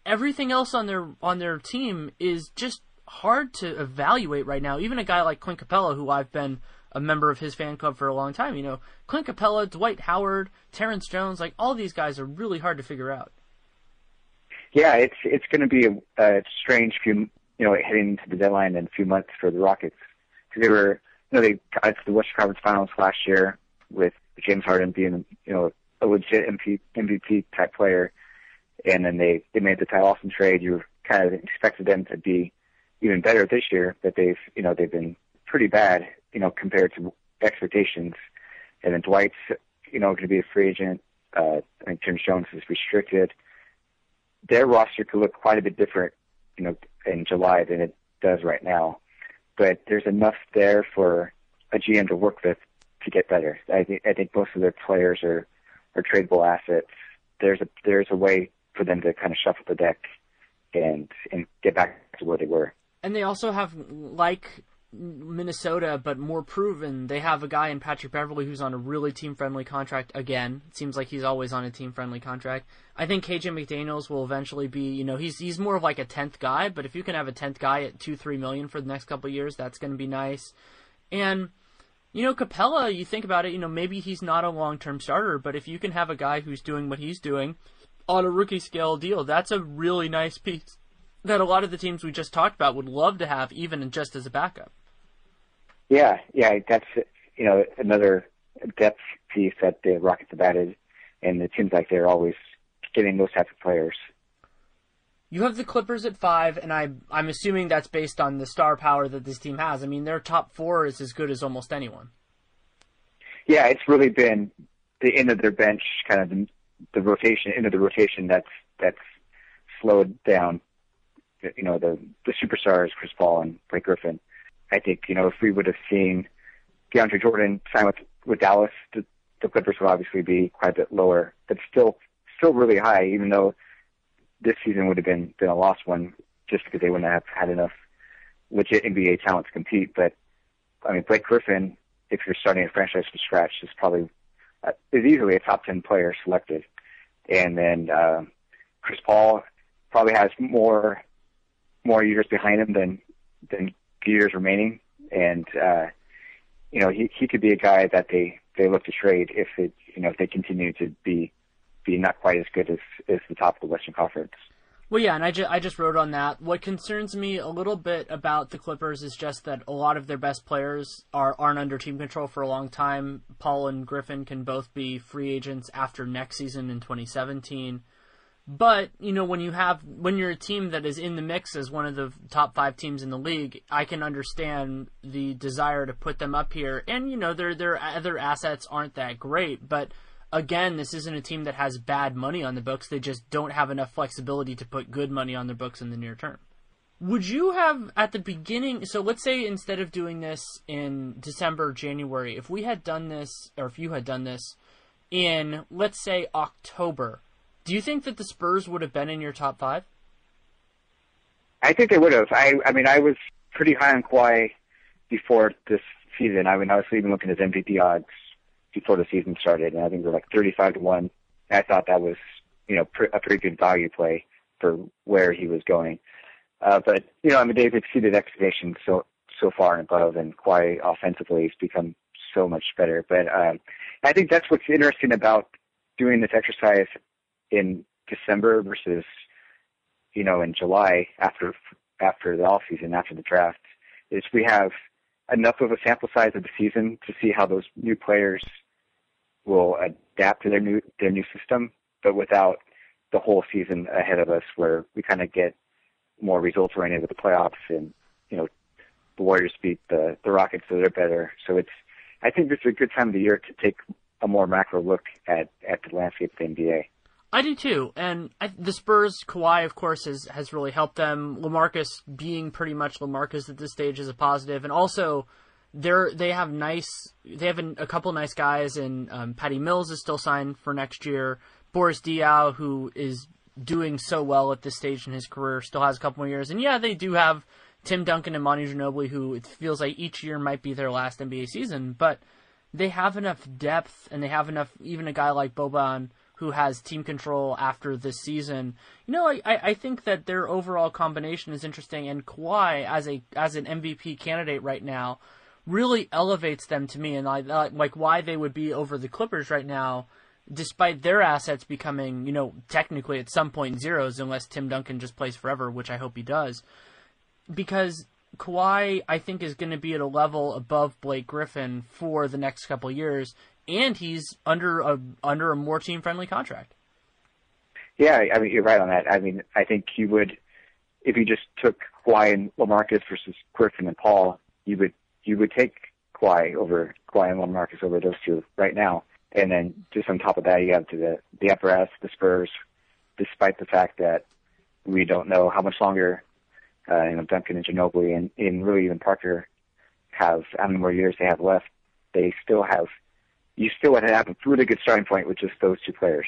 everything else on their on their team is just hard to evaluate right now. Even a guy like Clint Capela, who I've been a member of his fan club for a long time, you know, Clint Capela, Dwight Howard, Terrence Jones, like all these guys are really hard to figure out. Yeah, it's it's going to be a, a strange few you know, heading into the deadline in a few months for the Rockets. Because they were, you know, they got to the Western Conference Finals last year with James Harden being, you know, a legit MP, MVP type player, and then they they made the Ty Lawson trade. You kind of expected them to be even better this year, but they've, you know, they've been pretty bad, you know, compared to expectations. And then Dwight's, you know, going to be a free agent. Uh, I think Tim Jones is restricted. Their roster could look quite a bit different, you know, in July than it does right now. But there's enough there for a GM to work with to get better. I think I think most of their players are are tradable assets. There's a there's a way for them to kind of shuffle the deck and and get back to where they were. And they also have like Minnesota, but more proven. They have a guy in Patrick Beverley who's on a really team friendly contract again. It seems like he's always on a team friendly contract. I think KJ McDaniels will eventually be, you know, he's he's more of like a tenth guy, but if you can have a tenth guy at two, three million for the next couple years, that's gonna be nice. And you know, Capela, you think about it, you know, maybe he's not a long term starter, but if you can have a guy who's doing what he's doing on a rookie scale deal, that's a really nice piece that a lot of the teams we just talked about would love to have, even just as a backup. Yeah, yeah, that's you know another depth piece that the Rockets have added, and it seems like they're always getting those types of players. You have the Clippers at five, and I I'm assuming that's based on the star power that this team has. I mean, their top four is as good as almost anyone. Yeah, it's really been the end of their bench, kind of the, the rotation, end of the rotation that's that's slowed down. You know, the the superstars, Chris Paul and Blake Griffin I think, you know, if we would have seen DeAndre Jordan sign with, with Dallas, the, the Clippers would obviously be quite a bit lower, but still, still really high, even though this season would have been, been a lost one just because they wouldn't have had enough legit NBA talent to compete. But, I mean, Blake Griffin, if you're starting a franchise from scratch, is probably, uh, is easily a top 10 player selected. And then, uh, Chris Paul probably has more, more years behind him than, than years remaining, and uh, you know he he could be a guy that they they look to trade if it you know if they continue to be be not quite as good as as the top of the Western Conference. Well, yeah, and I, ju- I just wrote on that. What concerns me a little bit about the Clippers is just that a lot of their best players are aren't under team control for a long time. Paul and Griffin can both be free agents after next season in 2017. But, you know, when you have when you're a team that is in the mix as one of the top 5 teams in the league, I can understand the desire to put them up here. And, you know, their their other assets aren't that great, but again, this isn't a team that has bad money on the books. They just don't have enough flexibility to put good money on their books in the near term. Would you have at the beginning? So let's say instead of doing this in December, January, if we had done this, or if you had done this in, let's say, October, do you think that the Spurs would have been in your top five? I think they would have. I I mean I was pretty high on Kawhi before this season. I mean I was even looking at his MVP odds before the season started, and I think they're like thirty-five to one. I thought that was you know pr- a pretty good value play for where he was going. Uh, but you know I mean they've exceeded expectations so so far and above, and Kawhi offensively has become so much better. But um, I think that's what's interesting about doing this exercise in December versus you know in July after after the off season after the draft is we have enough of a sample size of the season to see how those new players will adapt to their new their new system, but without the whole season ahead of us where we kind of get more results oriented with the playoffs and you know the Warriors beat the the Rockets so they're better. So it's I think this is a good time of the year to take a more macro look at at the landscape of the NBA. I do too, and I, the Spurs, Kawhi, of course, has has really helped them. Lamarcus being pretty much Lamarcus at this stage is a positive, and also they're they have nice they have a couple nice guys, and um, Patty Mills is still signed for next year. Boris Diaw, who is doing so well at this stage in his career, still has a couple more years, and yeah, they do have Tim Duncan and Monty Ginobili, who it feels like each year might be their last NBA season, but they have enough depth, and they have enough. Even a guy like Boban who has team control after this season. You know, I, I think that their overall combination is interesting, and Kawhi as a as an MVP candidate right now really elevates them to me, and I, like why they would be over the Clippers right now, despite their assets becoming, you know, technically at some point zeros, unless Tim Duncan just plays forever, which I hope he does. because Kawhi, I think, is going to be at a level above Blake Griffin for the next couple years, and he's under a under a more team friendly contract. Yeah, I mean you're right on that. I mean I think you would if you just took Kawhi and LaMarcus versus Griffin and Paul, you would you would take Kawhi over Kawhi and LaMarcus over those two right now. And then just on top of that, you have to the the apparatus, the Spurs, despite the fact that we don't know how much longer uh, you know Duncan and Ginobili and, and really even Parker have how many more years they have left. They still have you still would have a really good starting point with just those two players.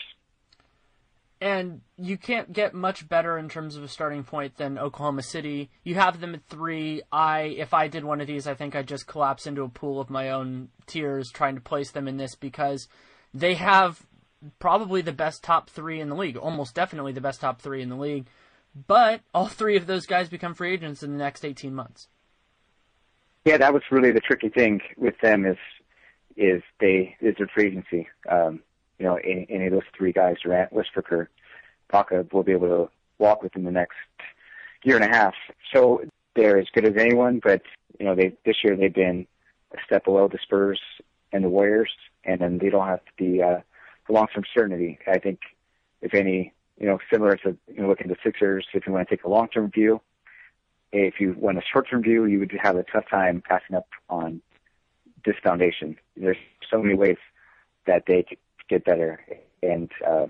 And you can't get much better in terms of a starting point than Oklahoma City. You have them at three. I, if I did one of these, I think I'd just collapse into a pool of my own tears trying to place them in this because they have probably the best top three in the league, almost definitely the best top three in the league. But all three of those guys become free agents in the next 18 months. Yeah, that was really the tricky thing with them is is they is their free agency. Um, you know, any, any of those three guys, Durant, Westbrook, or Baca, will be able to walk within the next year and a half. So they're as good as anyone, but you know, they this year they've been a step below the Spurs and the Warriors, and then they don't have the uh, the long-term certainty. I think, if any, you know, similar to you know, looking at the Sixers, if you want to take a long-term view, if you want a short-term view, you would have a tough time passing up on this foundation. There's so many ways that they could get better, and uh,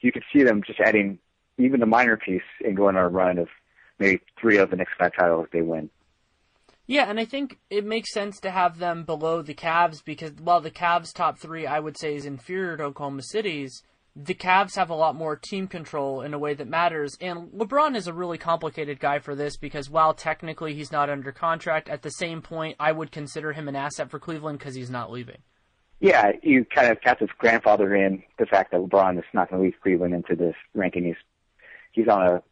you could see them just adding even a minor piece and going on a run of maybe three of the next five titles they win. Yeah, and I think it makes sense to have them below the Cavs because while the Cavs top three I would say is inferior to Oklahoma City's, the Cavs have a lot more team control in a way that matters. And LeBron is a really complicated guy for this because while technically he's not under contract, at the same point I would consider him an asset for Cleveland because he's not leaving. Yeah, you kind of have to grandfather in the fact that LeBron is not going to leave Cleveland into this ranking. He's he's on a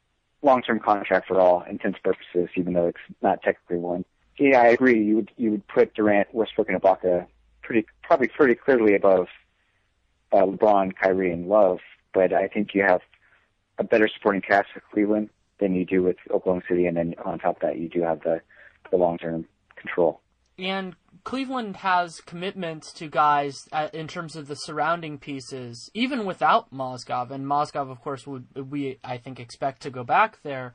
long-term contract for all intents and purposes, even though it's not technically one. Yeah, I agree. You would you would put Durant, Westbrook, and Ibaka uh, pretty probably pretty clearly above uh, LeBron, Kyrie, and Love. But I think you have a better supporting cast with Cleveland than you do with Oklahoma City, and then on top of that, you do have the the long-term control. And Cleveland has commitments to guys uh, in terms of the surrounding pieces, even without Mozgov. And Mozgov, of course, would we I think expect to go back there.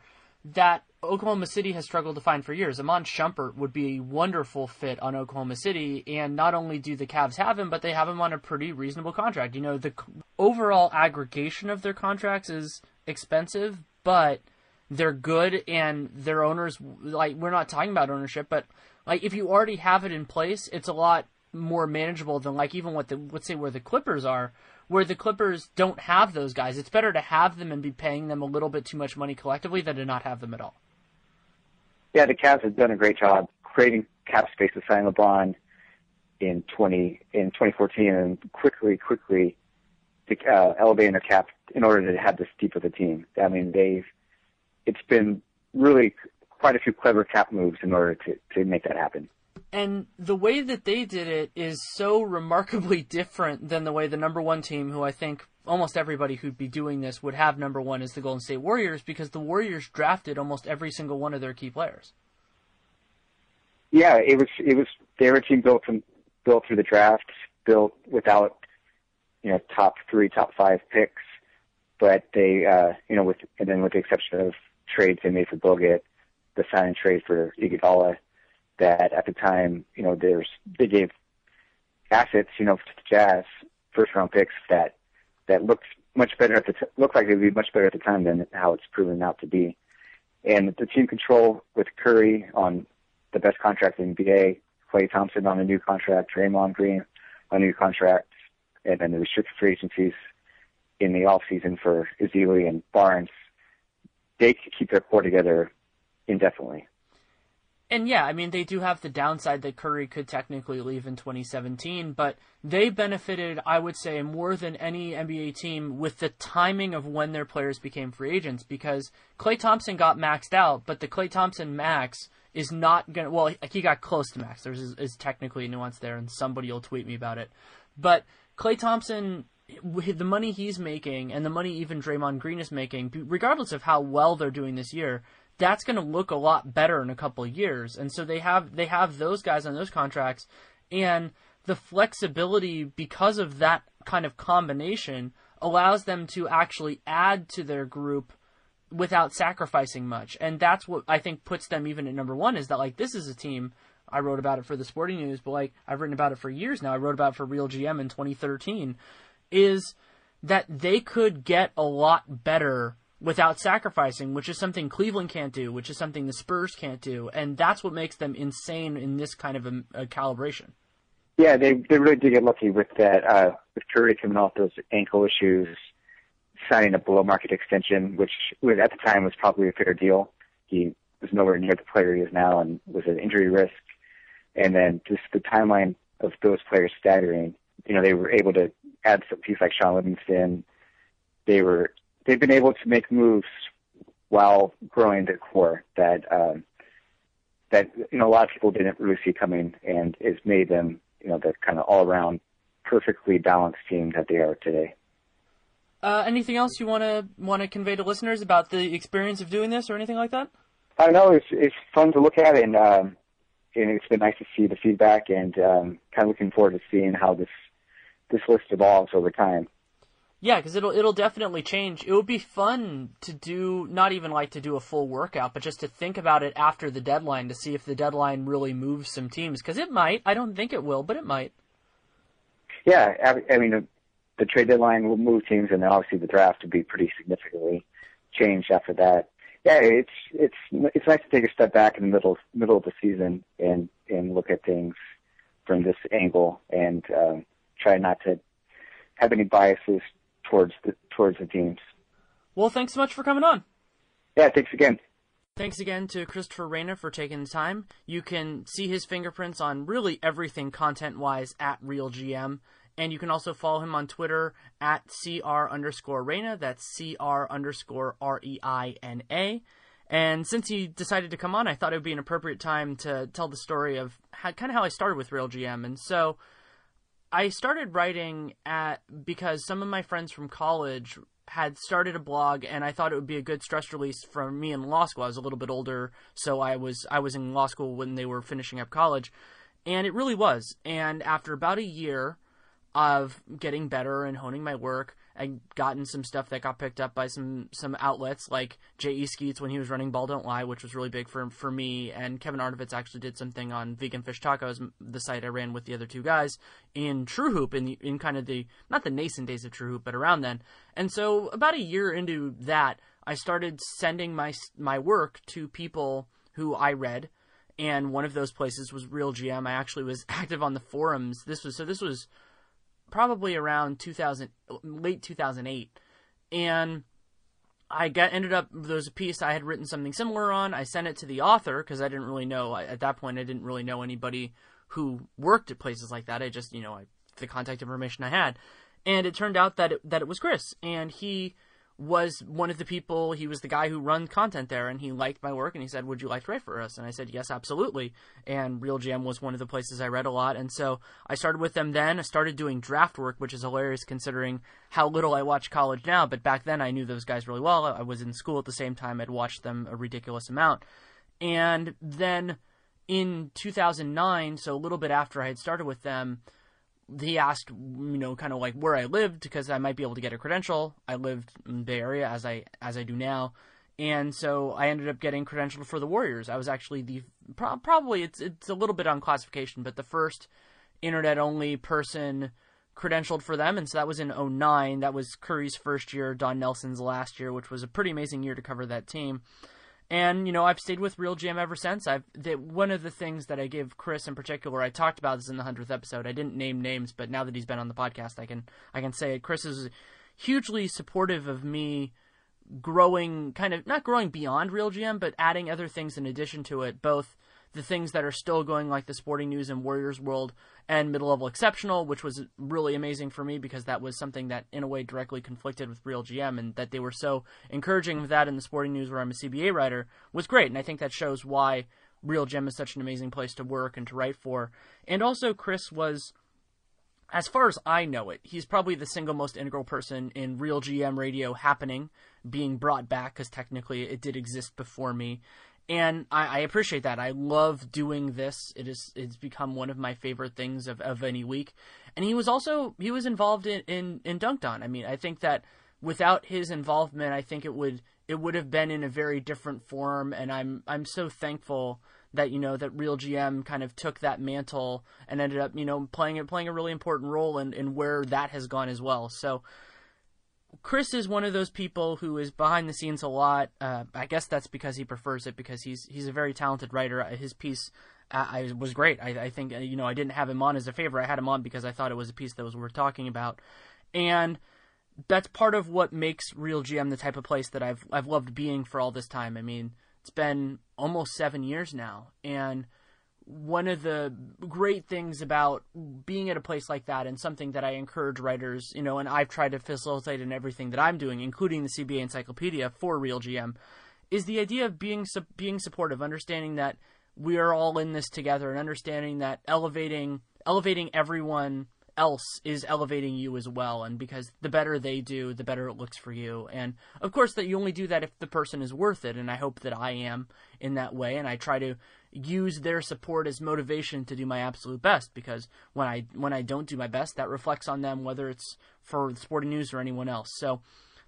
That Oklahoma City has struggled to find for years. Iman Shumpert would be a wonderful fit on Oklahoma City, and not only do the Cavs have him, but they have him on a pretty reasonable contract. You know, the overall aggregation of their contracts is expensive, but they're good, and their owners like we're not talking about ownership, but like if you already have it in place, it's a lot more manageable than like even what the let's say where the Clippers are, where the Clippers don't have those guys. It's better to have them and be paying them a little bit too much money collectively than to not have them at all. Yeah, the Cavs have done a great job creating cap space to sign LeBron in twenty in 2014 and quickly, quickly uh, elevating their cap in order to have this deep of a team. I mean, they've it's been really quite a few clever cap moves in order to, to make that happen. And the way that they did it is so remarkably (laughs) different than the way the number one team, who I think almost everybody who'd be doing this would have number one is the Golden State Warriors, because the Warriors drafted almost every single one of their key players. Yeah, it was it was they were a team built from built through the draft, built without you know top three, top five picks, but they uh, you know with and then with the exception of trades they made for Bogut the sign and trade for Iguodala that at the time, you know, there's they gave assets, you know, to the Jazz first round picks that that looked much better at the t- looked like they would be much better at the time than how it's proven out to be. And the team control with Curry on the best contract in NBA, Klay Thompson on a new contract, Draymond Green on a new contract, and then the restricted free agencies in the off season for Ezeli and Barnes. They could keep their core together indefinitely. And yeah, I mean, they do have the downside that Curry could technically leave in 2017, but they benefited, I would say, more than any NBA team with the timing of when their players became free agents because Klay Thompson got maxed out, but the Klay Thompson max is not going to, well, he got close to max. There's is, is technically a nuance there, and somebody will tweet me about it. But Klay Thompson the money he's making and the money even Draymond Green is making, regardless of how well they're doing this year, that's going to look a lot better in a couple years. And so they have they have those guys on those contracts, and the flexibility because of that kind of combination allows them to actually add to their group without sacrificing much. And that's what I think puts them even at number one is that like this is a team. I wrote about it for the Sporting News, but like I've written about it for years now. I wrote about it for Real GM in 2013. Is that they could get a lot better without sacrificing, which is something Cleveland can't do, which is something the Spurs can't do, and that's what makes them insane in this kind of a, a calibration. Yeah, they they really did get lucky with that. Uh, with Curry coming off those ankle issues, signing a below market extension, which at the time was probably a fair deal. He was nowhere near the player he is now, and was an injury risk. And then just the timeline of those players staggering. You know, they were able to add some piece like Shaun Livingston. They were they've been able to make moves while growing their core that um, that you know a lot of people didn't really see coming, and has made them you know the kind of all around perfectly balanced team that they are today. Uh, anything else you want to want to convey to listeners about the experience of doing this or anything like that? I know it's it's fun to look at, and um, and it's been nice to see the feedback, and um, kind of looking forward to seeing how this this list evolves over time. Yeah, because it'll it'll definitely change. It would be fun to do not even like to do a full workout, but just to think about it after the deadline to see if the deadline really moves some teams. Because it might. I don't think it will, but it might. Yeah, I, I mean, the, trade deadline will move teams, and then obviously the draft would be pretty significantly changed after that. Yeah, it's it's it's nice to take a step back in the middle middle of the season and and look at things from this angle and um, try not to have any biases towards the towards the teams. Well, thanks so much for coming on. Yeah, thanks again. Thanks again to Christopher Reina for taking the time. You can see his fingerprints on really everything content wise at RealGM. And you can also follow him on Twitter at CR underscore Reina. That's CR underscore R E I N A. And since he decided to come on, I thought it would be an appropriate time to tell the story of how, kind of how I started with RealGM. And so I started writing at because some of my friends from college had started a blog and I thought it would be a good stress release for me in law school. I was a little bit older, so I was I was in law school when they were finishing up college. And it really was. And after about a year of getting better and honing my work, I gotten some stuff that got picked up by some some outlets like J.E. Skeets when he was running Ball Don't Lie, which was really big for for me. And Kevin Arnovitz actually did something on Vegan Fish Tacos, the site I ran with the other two guys in True Hoop in the, in kind of the not the nascent days of True Hoop, but around then. And so about a year into that, I started sending my my work to people who I read. And one of those places was Real GM. I actually was (laughs) active on the forums. This was so. This was probably around 2000, late 2008, and I got ended up there was a piece I had written something similar on. I sent it to the author because I didn't really know at that point. I didn't really know anybody who worked at places like that. I just you know I, the contact information I had, and it turned out that it, that it was Chris, and he was one of the people. He was the guy who runs content there, and he liked my work, and he said, "Would you like to write for us?" And I said, "Yes, absolutely." And Real GM was one of the places I read a lot, and so I started with them. Then I started doing draft work, which is hilarious considering how little I watch college now. But back then, I knew those guys really well. I was in school at the same time. I'd watched them a ridiculous amount, and then in 2009, so a little bit after I had started with them he asked, you know, kind of like where I lived because I might be able to get a credential. I lived in the Bay Area as I as I do now, and so I ended up getting credentialed for the Warriors. I was actually the pro- probably it's it's a little bit on classification, but the first internet only person credentialed for them, and so that was in 09. That was Curry's first year, Don Nelson's last year, which was a pretty amazing year to cover that team. And you know, I've stayed with Real GM ever since. I've they, one of the things that I give Chris in particular. I talked about this in the hundredth episode. I didn't name names, but now that he's been on the podcast, I can I can say it. Chris is hugely supportive of me growing, kind of not growing beyond Real GM, but adding other things in addition to it, both the things that are still going, like the Sporting News and Warriors World, and Middle Level Exceptional, which was really amazing for me because that was something that, in a way, directly conflicted with Real GM, and that they were so encouraging of that in the Sporting News, where I'm a CBA writer, was great. And I think that shows why Real GM is such an amazing place to work and to write for. And also, Chris was as far as I know it, he's probably the single most integral person in real GM radio happening, being brought back because technically it did exist before me, and I, I, appreciate that. I love doing this. It is it's become one of my favorite things of, of any week. And he was also he was involved in, in in Dunked On. I mean, I think that without his involvement, I think it would it would have been in a very different form. And I'm I'm so thankful that you know that Real GM kind of took that mantle and ended up you know playing it playing a really important role in, in where that has gone as well. So Chris is one of those people who is behind the scenes a lot. Uh, I guess that's because he prefers it because he's he's a very talented writer. Uh, his piece uh, I, was great. I, I think uh, you know I didn't have him on as a favor. I had him on because I thought it was a piece that was worth talking about, and that's part of what makes RealGM the type of place that I've I've loved being for all this time. I mean, it's been almost seven years now, and one of the great things about being at a place like that and something that I encourage writers, you know, and I've tried to facilitate in everything that I'm doing, including the CBA Encyclopedia for RealGM, is the idea of being being supportive, understanding that we are all in this together, and understanding that elevating elevating everyone else is elevating you as well. And because the better they do the better it looks for you. And of course that you only do that if the person is worth it. And i hope that i am in that way. And i try to use their support as motivation to do my absolute best because when i when i don't do my best that reflects on them whether it's for sporting news or anyone else so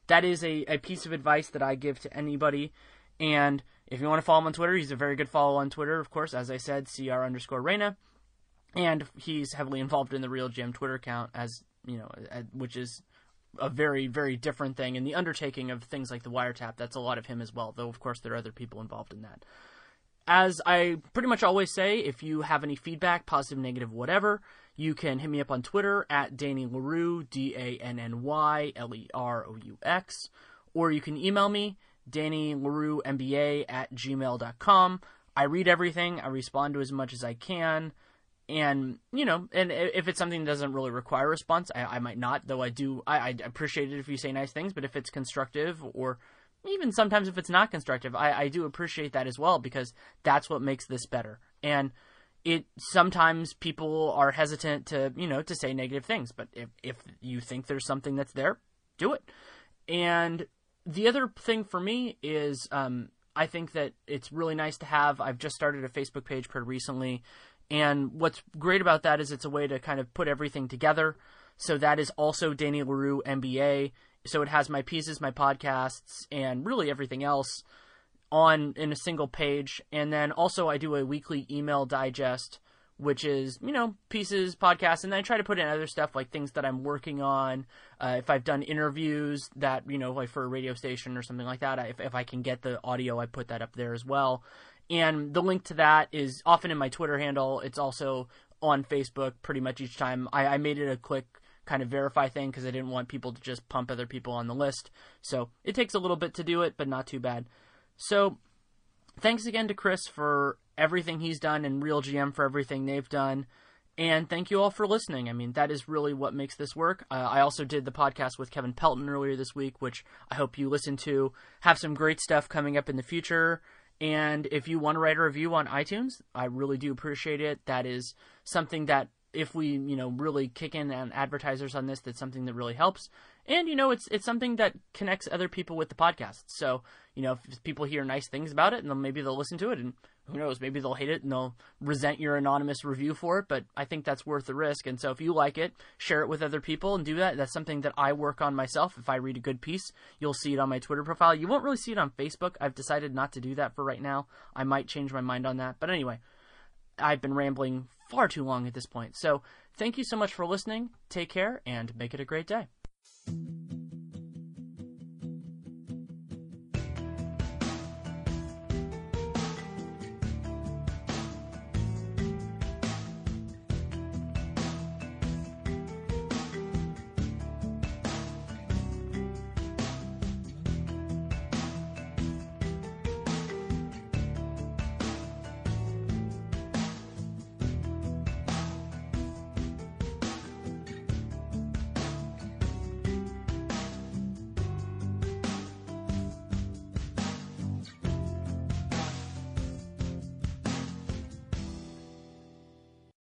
that is a, a piece of advice that i give to anybody and if you want to follow him on twitter he's a very good follow on twitter of course as i said cr underscore Reina and he's heavily involved in the RealGM Twitter account, as you know, which is a very very different thing. And the undertaking of things like the wiretap, that's a lot of him as well. Though of course there are other people involved in that. As I pretty much always say, if you have any feedback, positive, negative, whatever, you can hit me up on Twitter at Danny Leroux, D A N N Y L E R O U X, or you can email me, Danny Leroux MBA at gmail.com. I read everything, I respond to as much as I can and you know, and if it's something that doesn't really require a response, I, I might not. Though I do, I, I appreciate it if you say nice things. But if it's constructive, or even sometimes if it's not constructive, I, I do appreciate that as well because that's what makes this better. And it sometimes people are hesitant to you know to say negative things, but if if you think there's something that's there, do it. And the other thing for me is um, I think that it's really nice to have. I've just started a Facebook page pretty recently and what's great about that is it's a way to kind of put everything together. So that is also Danny Leroux MBA. So it has my pieces, my podcasts, and really everything else on in a single page. And then also I do a weekly email digest, which is you know pieces, podcasts, and then I try to put in other stuff like things that I'm working on. Uh, if I've done interviews that you know like for a radio station or something like that, if if I can get the audio, I put that up there as well. And the link to that is often in my Twitter handle. It's also on Facebook pretty much each time. I, I made it a quick kind of verify thing because I didn't want people to just pump other people on the list. So it takes a little bit to do it, but not too bad. So thanks again to Chris for everything he's done and RealGM for everything they've done. And thank you all for listening. I mean, that is really what makes this work. Uh, I also did the podcast with Kevin Pelton earlier this week, which I hope you listen to. Have some great stuff coming up in the future. And if you want to write a review on iTunes, I really do appreciate it. That is something that if we, you know, really kick in on advertisers on this, that's something that really helps. And you know, it's it's something that connects other people with the podcast. So you know, if people hear nice things about it, and then maybe they'll listen to it, and who knows, maybe they'll hate it and they'll resent your anonymous review for it. But I think that's worth the risk. And so if you like it, share it with other people and do that. That's something that I work on myself. If I read a good piece, you'll see it on my Twitter profile. You won't really see it on Facebook. I've decided not to do that for right now. I might change my mind on that. But anyway, I've been rambling far too long at this point. So thank you so much for listening. Take care and make it a great day.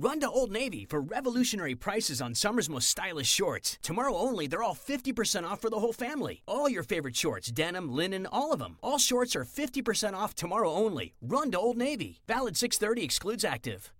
Run to Old Navy for revolutionary prices on summer's most stylish shorts. Tomorrow only, they're all 50% off for the whole family. All your favorite shorts, denim, linen, all of them. All shorts are 50% off tomorrow only. Run to Old Navy. Valid 630 excludes active.